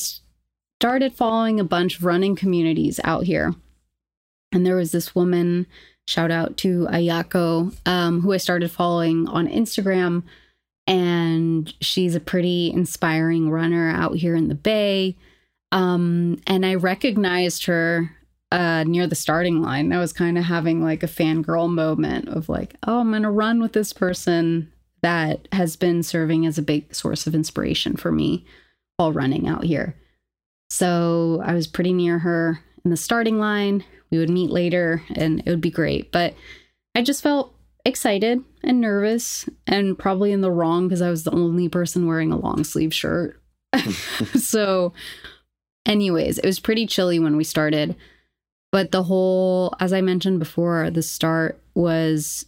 started following a bunch of running communities out here. And there was this woman, shout out to Ayako, um, who I started following on Instagram. And she's a pretty inspiring runner out here in the Bay. Um, and I recognized her uh, near the starting line. I was kind of having like a fangirl moment of like, oh, I'm going to run with this person that has been serving as a big source of inspiration for me while running out here. So I was pretty near her in the starting line. We would meet later and it would be great. But I just felt excited and nervous and probably in the wrong because I was the only person wearing a long sleeve shirt. so, anyways, it was pretty chilly when we started. But the whole, as I mentioned before, the start was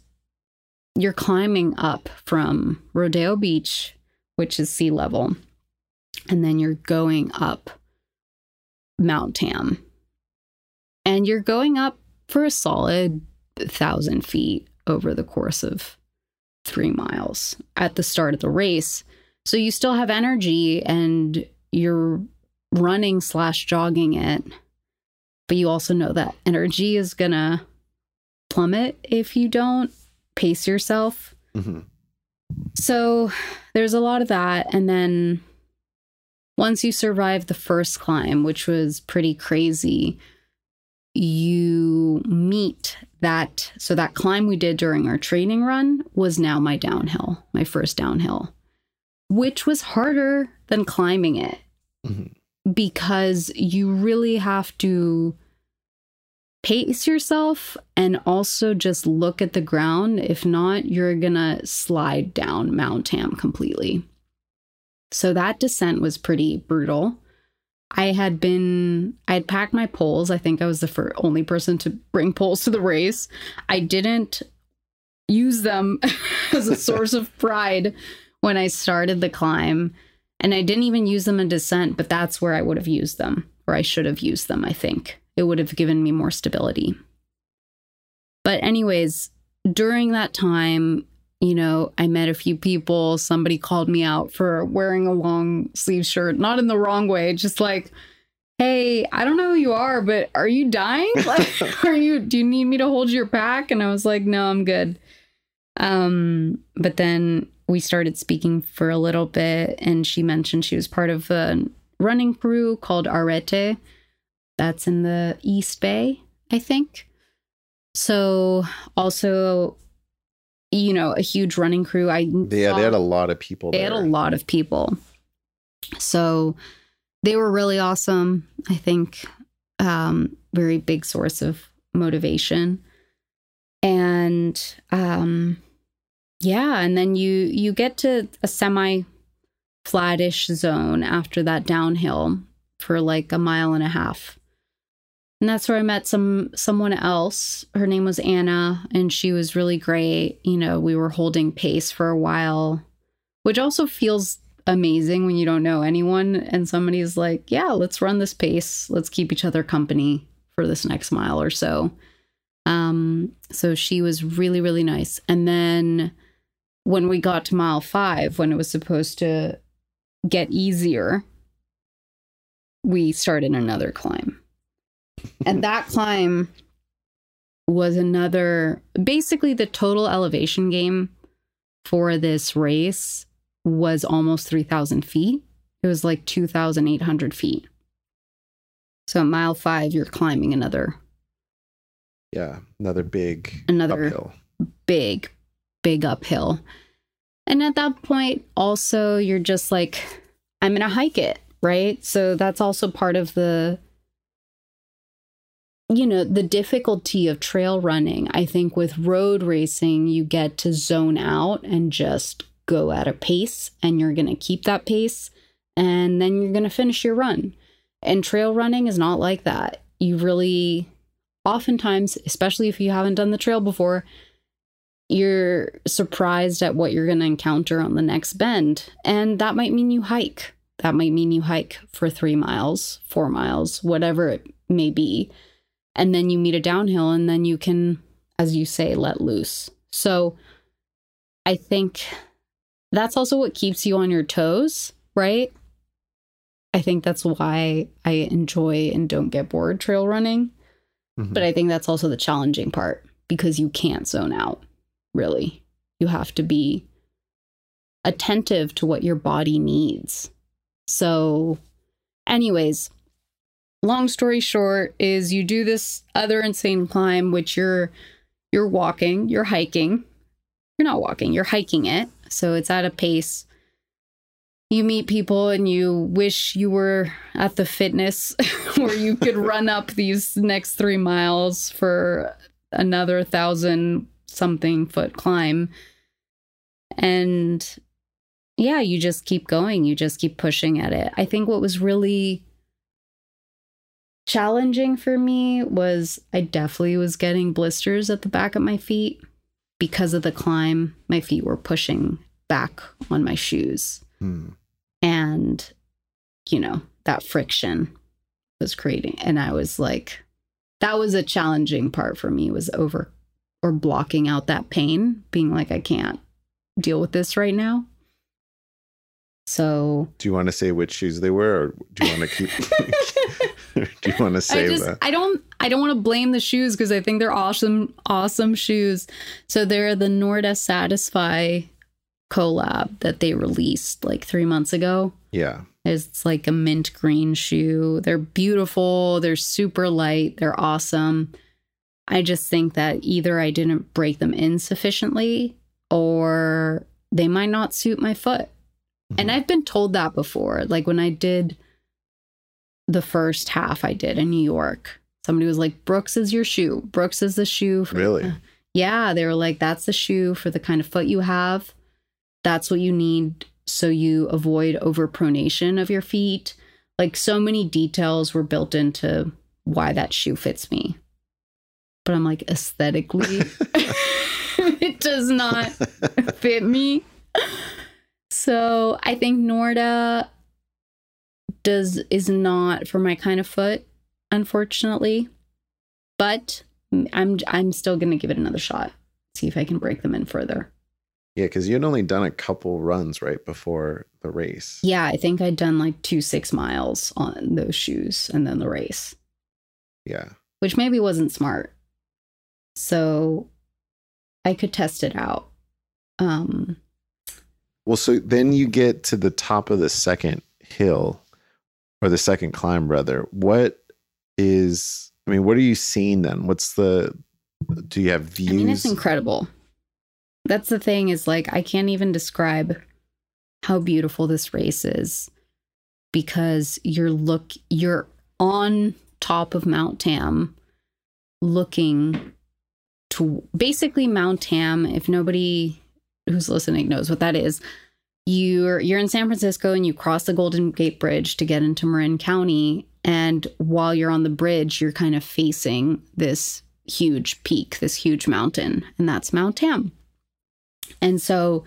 you're climbing up from Rodeo Beach, which is sea level, and then you're going up Mount Tam. And you're going up for a solid thousand feet over the course of three miles at the start of the race. So you still have energy and you're running slash jogging it. But you also know that energy is gonna plummet if you don't pace yourself. Mhm. So there's a lot of that. And then once you survive the first climb, which was pretty crazy, you meet that. So that climb we did during our training run was now my downhill, my first downhill, which was harder than climbing it Mhm. because you really have to pace yourself and also just look at the ground. If not, you're gonna slide down Mount Tam completely. So that descent was pretty brutal. I had been, I had packed my poles. I think I was the fir- only person to bring poles to the race. I didn't use them as a source of pride when I started the climb. And I didn't even use them in descent, but that's where I would have used them, or I should have used them, I think. It would have given me more stability. But, anyways, during that time, you know, I met a few people. Somebody called me out for wearing a long sleeve shirt, not in the wrong way, just like, hey, I don't know who you are, but are you dying? Like, are you, do you need me to hold your pack? And I was like, no, I'm good. Um, but then we started speaking for a little bit, and she mentioned she was part of a running crew called Arete. That's in the East Bay, I think. So, also, you know, a huge running crew. I Yeah, they saw- had a lot of people they there. had a lot of people. So they were really awesome. I think um, very big source of motivation. And um, yeah, and then you you get to a semi flattish zone after that downhill for like a mile and a half. And that's where I met some someone else. Her name was Anna and she was really great. You know, we were holding pace for a while which also feels amazing when you don't know anyone and somebody's like, yeah, let's run this pace. Let's keep each other company for this next mile or so. Um, so she was really, really nice. And then when we got to mile five, when it was supposed to get easier, we started another climb. And that climb was another basically the total elevation game for this race was almost 3,000 feet. It was like 2,800 feet. So at mile five, you're climbing another. Yeah, another big another uphill. big, big uphill. And at that point, also, you're just like, I'm going to hike it, right? So that's also part of the, you know, the difficulty of trail running. I think with road racing, you get to zone out and just go at a pace, and you're going to keep that pace, and then you're going to finish your run. And trail running is not like that. You really, oftentimes, especially if you haven't done the trail before, you're surprised at what you're going to encounter on the next bend. And that might mean you hike. That might mean you hike for three miles, four miles, whatever it may be. And then you meet a downhill, and then you can, as you say, let loose. So I think that's also what keeps you on your toes, right? I think that's why I enjoy and don't get bored trail running. Mhm. But I think that's also the challenging part because you can't zone out, really. You have to be attentive to what your body needs. So, anyways, long story short is you do this other insane climb which you're you're walking, you're hiking. You're not walking, you're hiking it. So it's at a pace you meet people and you wish you were at the fitness where you could run up these next three miles for another thousand something foot climb. And yeah, you just keep going, you just keep pushing at it. I think what was really challenging for me was I definitely was getting blisters at the back of my feet because of the climb. My feet were pushing back on my shoes Hmm. and you know that friction was creating and i was like that was a challenging part for me was over or blocking out that pain being like i can't deal with this right now so Do you want to say which shoes they were, or do you want to keep? do you want to I save just that? I don't I don't want to blame the shoes because I think they're awesome awesome shoes. So they're the Norda Satisfy collab that they released like 3 months ago. Yeah. It's like a mint green shoe. They're beautiful, they're super light, they're awesome. I just think that either I didn't break them in sufficiently or they might not suit my foot. And Mhm. I've been told that before. Like when I did the first half I did in New York, somebody was like, Brooks is your shoe. Brooks is the shoe. For Really? Yeah. They were like, that's the shoe for the kind of foot you have. That's what you need so you avoid overpronation of your feet. Like so many details were built into why that shoe fits me. But I'm like, aesthetically, it does not fit me. So I think Norda does is not for my kind of foot, unfortunately. But I'm I'm still gonna give it another shot. See if I can break them in further. yeah, because you'd only done a couple runs right before the race. Yeah, I think I'd done like two six miles on those shoes and then the race, Yeah. which maybe wasn't smart. So I could test it out. Um Well, so then you get to the top of the second hill or the second climb, rather. What is, I mean, what are you seeing then? What's the, do you have views? I mean, it's incredible. That's the thing is like I can't even describe how beautiful this race is because you're look you're on top of Mount Tam looking to basically Mount Tam if nobody who's listening knows what that is you're you're in San Francisco and you cross the Golden Gate Bridge to get into Marin County. And while you're on the bridge you're kind of facing this huge peak this huge mountain and that's Mount Tam. And so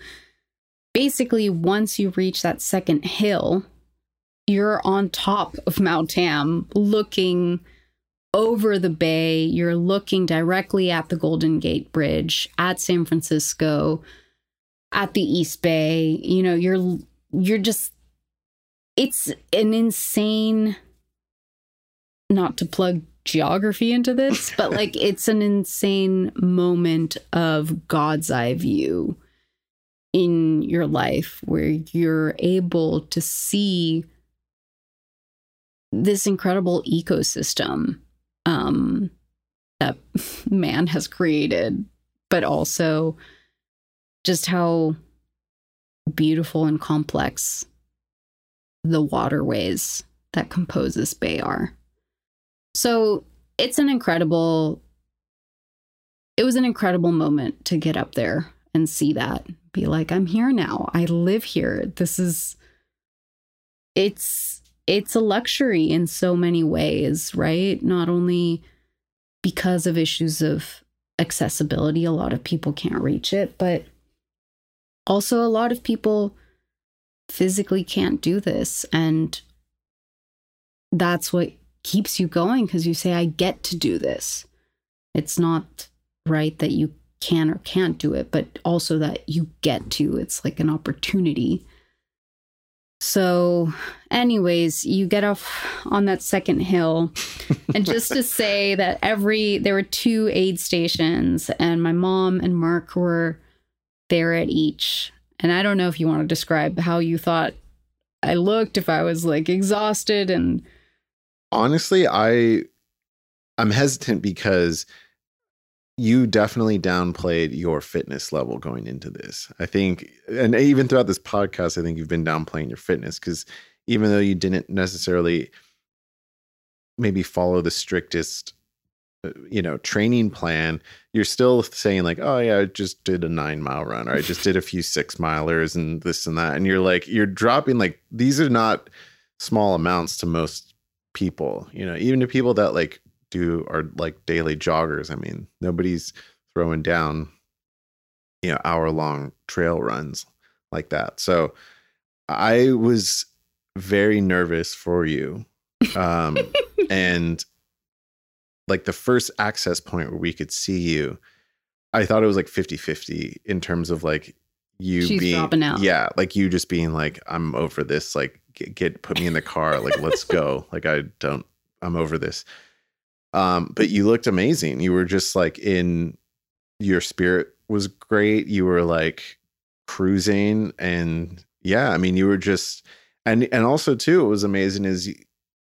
basically, once you reach that second hill, you're on top of Mount Tam looking over the bay. You're looking directly at the Golden Gate Bridge, at San Francisco, at the East Bay. You know, you're you're just it's an insane not to plug geography into this, but like it's an insane moment of God's eye view in your life where you're able to see this incredible ecosystem um, that man has created, but also just how beautiful and complex the waterways that compose this bay are. So it's an incredible, it was an incredible moment to get up there and see that. Be like, I'm here now. I live here. This is, it's, it's a luxury in so many ways, right? Not only because of issues of accessibility, a lot of people can't reach it, but also a lot of people physically can't do this. And that's what keeps you going because you say, I get to do this. It's not right that you can or can't do it, but also that you get to. It's like an opportunity. So, anyways, you get off on that second hill. and just to say that every, there were two aid stations, and my mom and Mark were there at each. And I don't know if you want to describe how you thought I looked, if I was like exhausted and. Honestly, I I'm hesitant because you definitely downplayed your fitness level going into this. I think, and even throughout this podcast, I think you've been downplaying your fitness because even though you didn't necessarily maybe follow the strictest, uh, you know, training plan, you're still saying like, oh yeah, I just did a nine mile run or I just did a few six milers and this and that. And you're like, you're dropping like, these are not small amounts to most people, you know, even to people that like do are like daily joggers. I mean, nobody's throwing down, you know, hour long trail runs like that. So I was very nervous for you. Um, and like the first access point where we could see you, I thought it was like 50 50 in terms of like you She's being, yeah, like you just being like, I'm over this. Like, get, get put me in the car. Like, let's go. Like, I don't, I'm over this. Um, but you looked amazing. You were just like in your spirit was great. You were like cruising and yeah, I mean you were just and and also too it was amazing is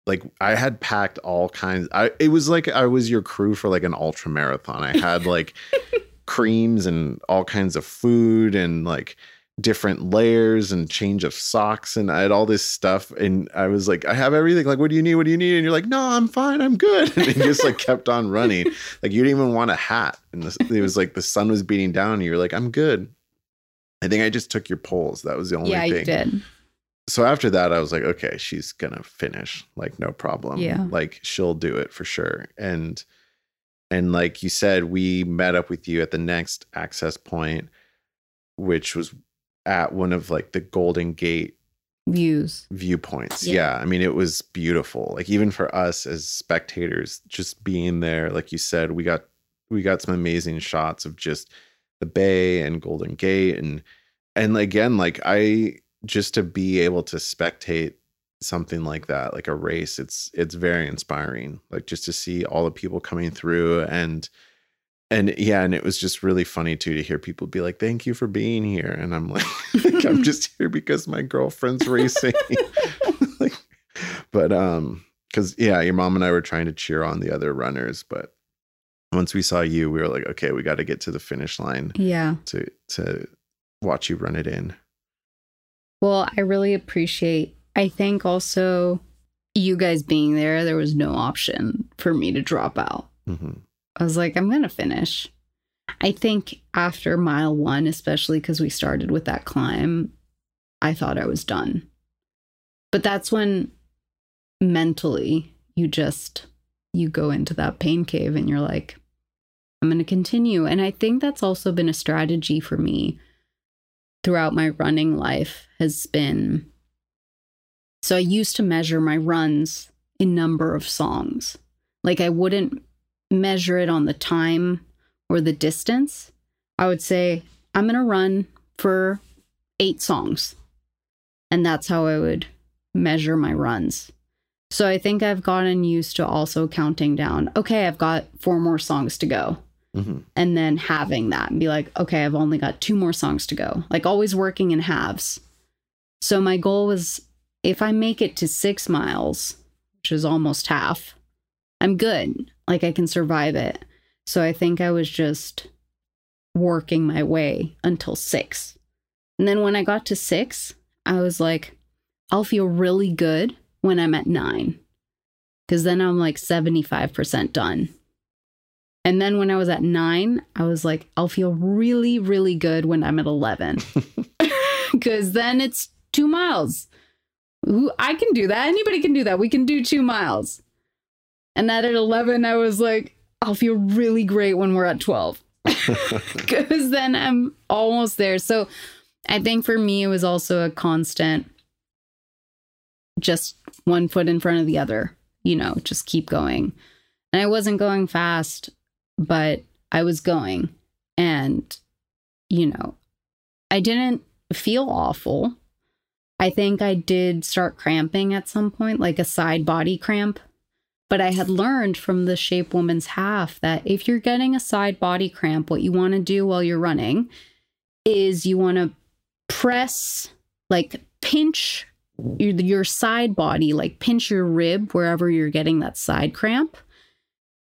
like I had packed all kinds I it was like I was your crew for like an ultra marathon. I had like creams and all kinds of food and like different layers and change of socks and I had all this stuff and I was like I have everything. Like what do you need? What do you need? And you're like no I'm fine. I'm good. And you just like kept on running. Like you didn't even want a hat. And this, it was like the sun was beating down and you're like I'm good. I think I just took your poles. That was the only thing. yeah, thing. you did. So after that I was like okay she's gonna finish like no problem Yeah. like she'll do it for sure and and like you said we met up with you at the next access point which was at one of like the Golden Gate Views. viewpoints. Yeah. Yeah. I mean, it was beautiful. Like even for us as spectators, just being there, like you said, we got we got some amazing shots of just the bay and Golden Gate and and again, like I just to be able to spectate something like that, like a race, it's it's very inspiring. Like just to see all the people coming through and and yeah, and it was just really funny too to hear people be like, "Thank you for being here," and I'm like, "I'm just here because my girlfriend's racing." like, but um, because yeah, your mom and I were trying to cheer on the other runners, but once we saw you, we were like, "Okay, we got to get to the finish line Yeah. to to watch you run it in." Well, I really appreciate, I think also you guys being there, there was no option for me to drop out. hmm I was like, I'm going to finish. I think after mile one, especially because we started with that climb, I thought I was done. But that's when mentally you just you go into that pain cave and you're like I'm going to continue and I think that's also been a strategy for me throughout my running life has been so I used to measure my runs in number of songs. Like I wouldn't measure it on the time or the distance. I would say, I'm going to run for eight songs. And that's how I would measure my runs. So I think I've gotten used to also counting down, okay, I've got four more songs to go. Mm-hmm. And then having that and be like, okay, I've only got two more songs to go. Like always working in halves. So my goal was if I make it to six miles, which is almost half, I'm good. Like I can survive it. So I think I was just working my way until six. And then when I got to six, I was like, I'll feel really good when I'm at nine. Cause then I'm like 75% done. And then when I was at nine, I was like, I'll feel really, really good when I'm at 11. Cause then it's two miles. I can do that. Anybody can do that. We can do two miles. And then at 11, I was like, I'll feel really great when we're at 12. Because then I'm almost there. So I think for me, it was also a constant, just one foot in front of the other, you know, just keep going. And I wasn't going fast, but I was going. And, you know, I didn't feel awful. I think I did start cramping at some point, like a side body cramp. But I had learned from the Shape Woman's Half that if you're getting a side body cramp, what you want to do while you're running is you want to press, like pinch your, your side body, like pinch your rib wherever you're getting that side cramp,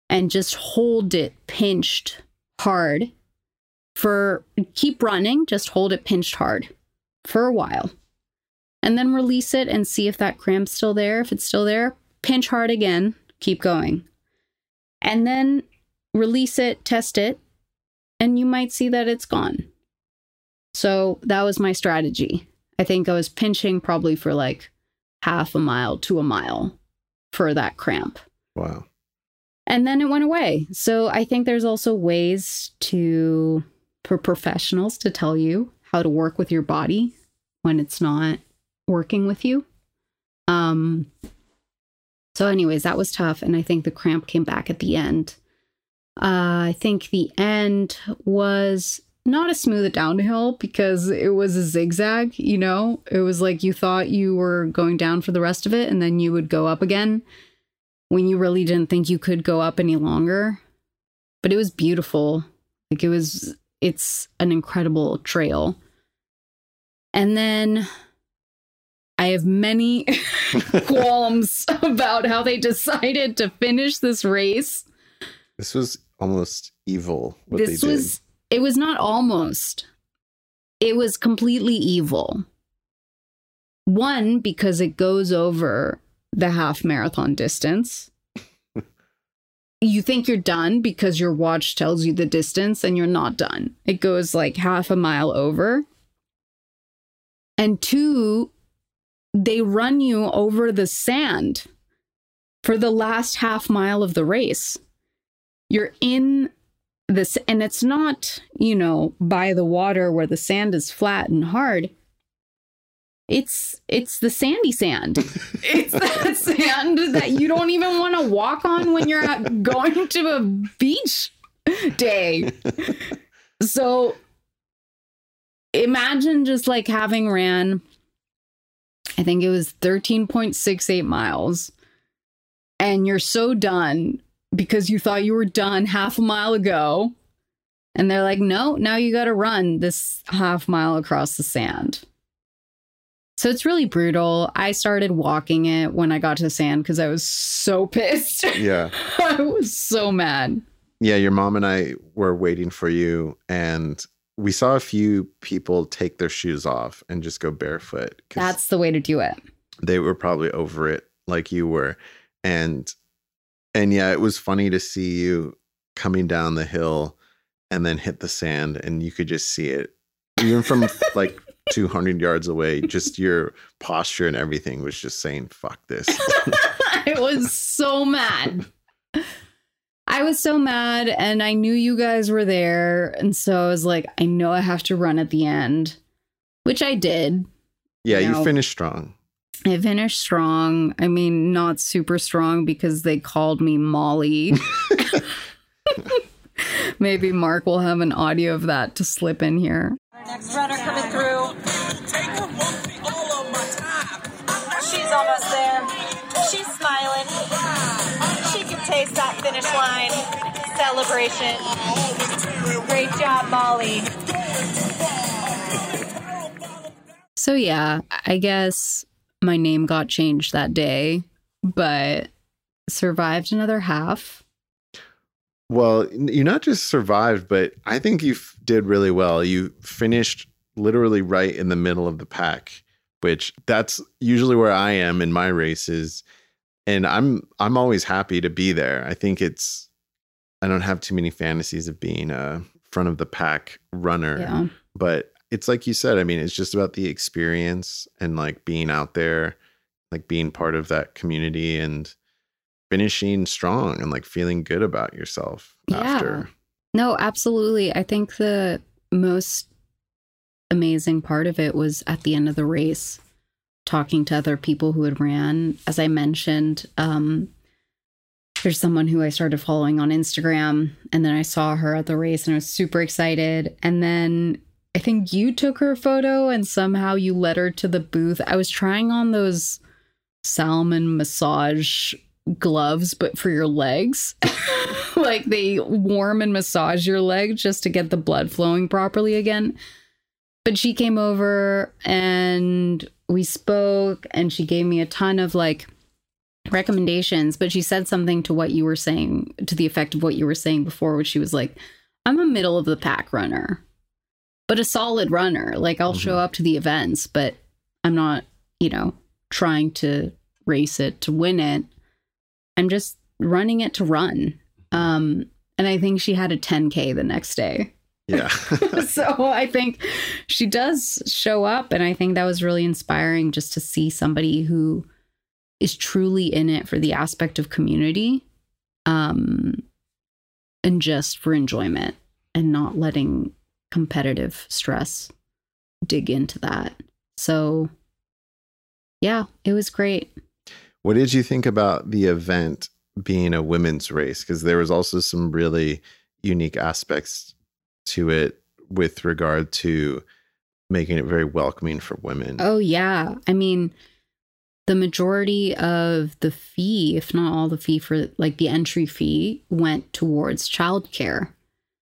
and just hold it pinched hard for keep running, just hold it pinched hard for a while. And then release it and see if that cramp's still there. If it's still there, pinch hard again, keep going. And then release it, test it, and you might see that it's gone. So that was my strategy. I think I was pinching probably for like half a mile to a mile for that cramp. Wow. And then it went away. So I think there's also ways to, for professionals to tell you how to work with your body when it's not working with you. Um, so, anyways, that was tough. And I think the cramp came back at the end. Uh, I think the end was not a smooth downhill because it was a zigzag, you know? It was like you thought you were going down for the rest of it and then you would go up again when you really didn't think you could go up any longer. But it was beautiful. Like it was, it's an incredible trail. And then I have many qualms about how they decided to finish this race. This was almost evil. What this they did. was it was not almost. It was completely evil. One because it goes over the half marathon distance. you think you're done because your watch tells you the distance and you're not done. It goes like half a mile over. And two, they run you over the sand for the last half mile of the race. You're in this, and it's not, you know, by the water where the sand is flat and hard. It's it's the sandy sand. it's that sand that you don't even want to walk on when you're at, going to a beach day. So imagine just like having ran I think it was 13.68 miles. And you're so done because you thought you were done half a mile ago. And they're like, no, now you got to run this half mile across the sand. So it's really brutal. I started walking it when I got to the sand because I was so pissed. yeah. I was so mad. Yeah, your mom and I were waiting for you and we saw a few people take their shoes off and just go barefoot. That's the way to do it. they were probably over it like you were. And and yeah, it was funny to see you coming down the hill and then hit the sand and you could just see it. Even from like 200 yards away, just your posture and everything was just saying fuck this. I was so mad. I was so mad, and I knew you guys were there. And so I was like, I know I have to run at the end. which I did. Yeah, you No. finished strong. I finished strong. I mean, not super strong because they called me Molly. Maybe Mark will have an audio of that to slip in here. Next runner coming through. She's almost there. She's smiling. She can taste that finish line. Celebration. Great job, Molly. So, yeah, I guess my name got changed that day, but survived another half. Well, you not just survived, but I think you f- did really well. You finished literally right in the middle of the pack, which that's usually where I am in my races, and I'm I'm always happy to be there. I think it's I don't have too many fantasies of being a front of the pack runner, Yeah. but it's like you said. I mean, it's just about the experience and like being out there, like being part of that community and finishing strong and like feeling good about yourself Yeah. after. No, absolutely. I think the most amazing part of it was at the end of the race, talking to other people who had ran. As I mentioned, um, there's someone who I started following on Instagram, and then I saw her at the race and I was super excited. And then I think you took her photo and somehow you led her to the booth. I was trying on those Salomon massage gloves, but for your legs. like they warm and massage your leg just to get the blood flowing properly again. But she came over and we spoke, and she gave me a ton of like recommendations. But she said something to what you were saying, to the effect of what you were saying before, which she was like, I'm a middle of the pack runner, but a solid runner. Like I'll show mm-hmm. up to the events, but I'm not, you know, trying to race it to win it. I'm just running it to run. Um, and I think she had a 10K the next day. Yeah. so I think she does show up. And I think that was really inspiring just to see somebody who is truly in it for the aspect of community um, and just for enjoyment and not letting competitive stress dig into that. So, yeah, it was great. What did you think about the event being a women's race? Because there was also some really unique aspects to it with regard to making it very welcoming for women. Oh, yeah. I mean, the majority of the fee, if not all the fee for like the entry fee, went towards childcare.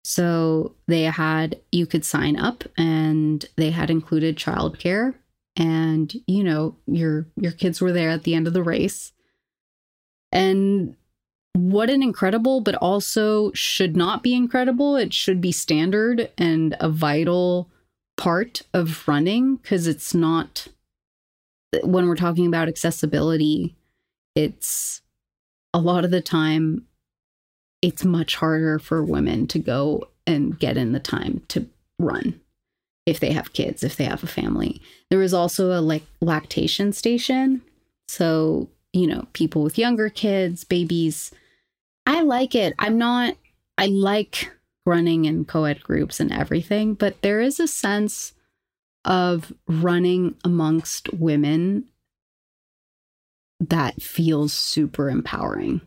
So they had, you could sign up and they had included childcare. And, you know, your your kids were there at the end of the race. And what an incredible, but also should not be incredible. It should be standard and a vital part of running because it's not when we're talking about accessibility it's a lot of the time it's much harder for women to go and get in the time to run if they have kids if they have a family. There was also a like lactation station. So you know people with younger kids babies i like it. I'm not i like running in co-ed groups and everything but there is a sense of running amongst women that feels super empowering.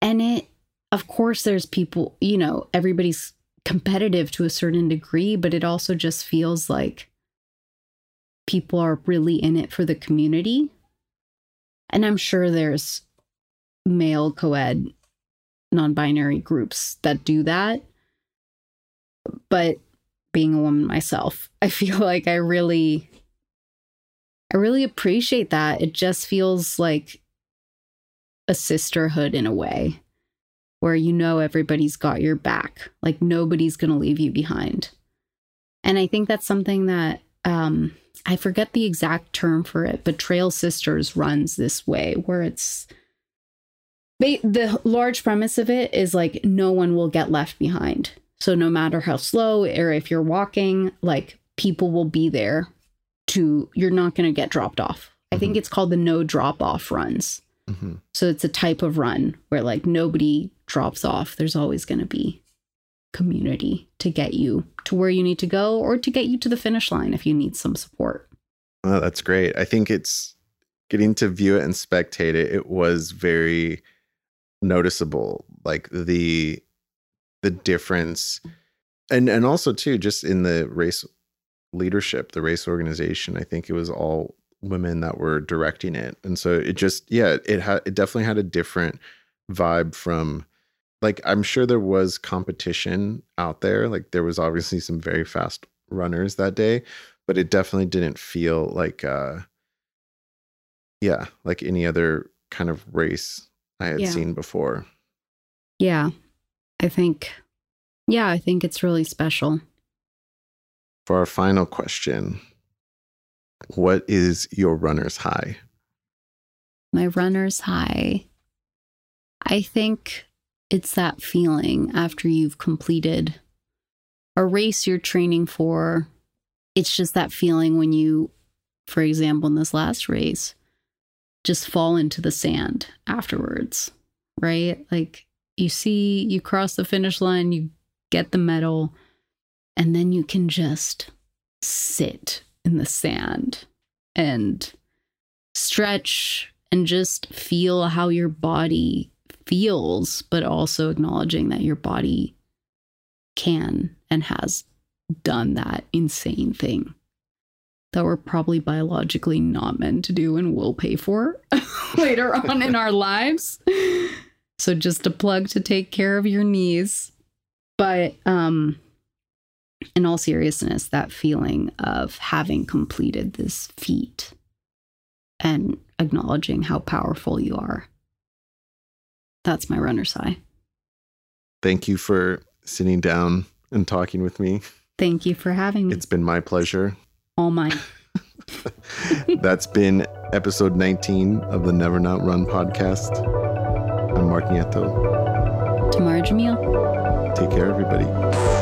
And it, of course, there's people, you know, everybody's competitive to a certain degree, but it also just feels like people are really in it for the community. And I'm sure there's male co ed, non binary groups that do that. But being a woman myself, I feel like I really I really appreciate that. It just feels like a sisterhood in a way where you know everybody's got your back. Like nobody's going to leave you behind. And I think that's something that um I forget the exact term for it, but Trail Sisters runs this way where it's the large premise of it is like no one will get left behind. So no matter how slow or if you're walking, like people will be there to you're not going to get dropped off. I think it's called the no drop off runs. Mhm. So it's a type of run where like nobody drops off. There's always going to be community to get you to where you need to go or to get you to the finish line if you need some support. Oh, that's great. I think it's getting to view it and spectate it. It was very noticeable, like the the difference, and and also too, just in the race leadership, the race organization. I think it was all women that were directing it, and so it just yeah, it had it definitely had a different vibe from like I'm sure there was competition out there. Like there was obviously some very fast runners that day, but it definitely didn't feel like uh yeah, like any other kind of race I had Yeah. seen before. Yeah. I think yeah, I think it's really special. For our final question, what is your runner's high? my runner's high. I think it's that feeling after you've completed a race you're training for. It's just that feeling when you, for example, in this last race, just fall into the sand afterwards, right? Like you see, you cross the finish line, you get the medal, and then you can just sit in the sand and stretch and just feel how your body feels, but also acknowledging that your body can and has done that insane thing that we're probably biologically not meant to do and will pay for later on in our lives. So just a plug to take care of your knees. But um in all seriousness, that feeling of having completed this feat and acknowledging how powerful you are. That's my runner's high. Thank you for sitting down and talking with me. Thank you for having me. It's been my pleasure. all mine. That's been episode 19 of the Never Not Run podcast. I'm Mark Nieto. Tamara Jamil. Take care, everybody.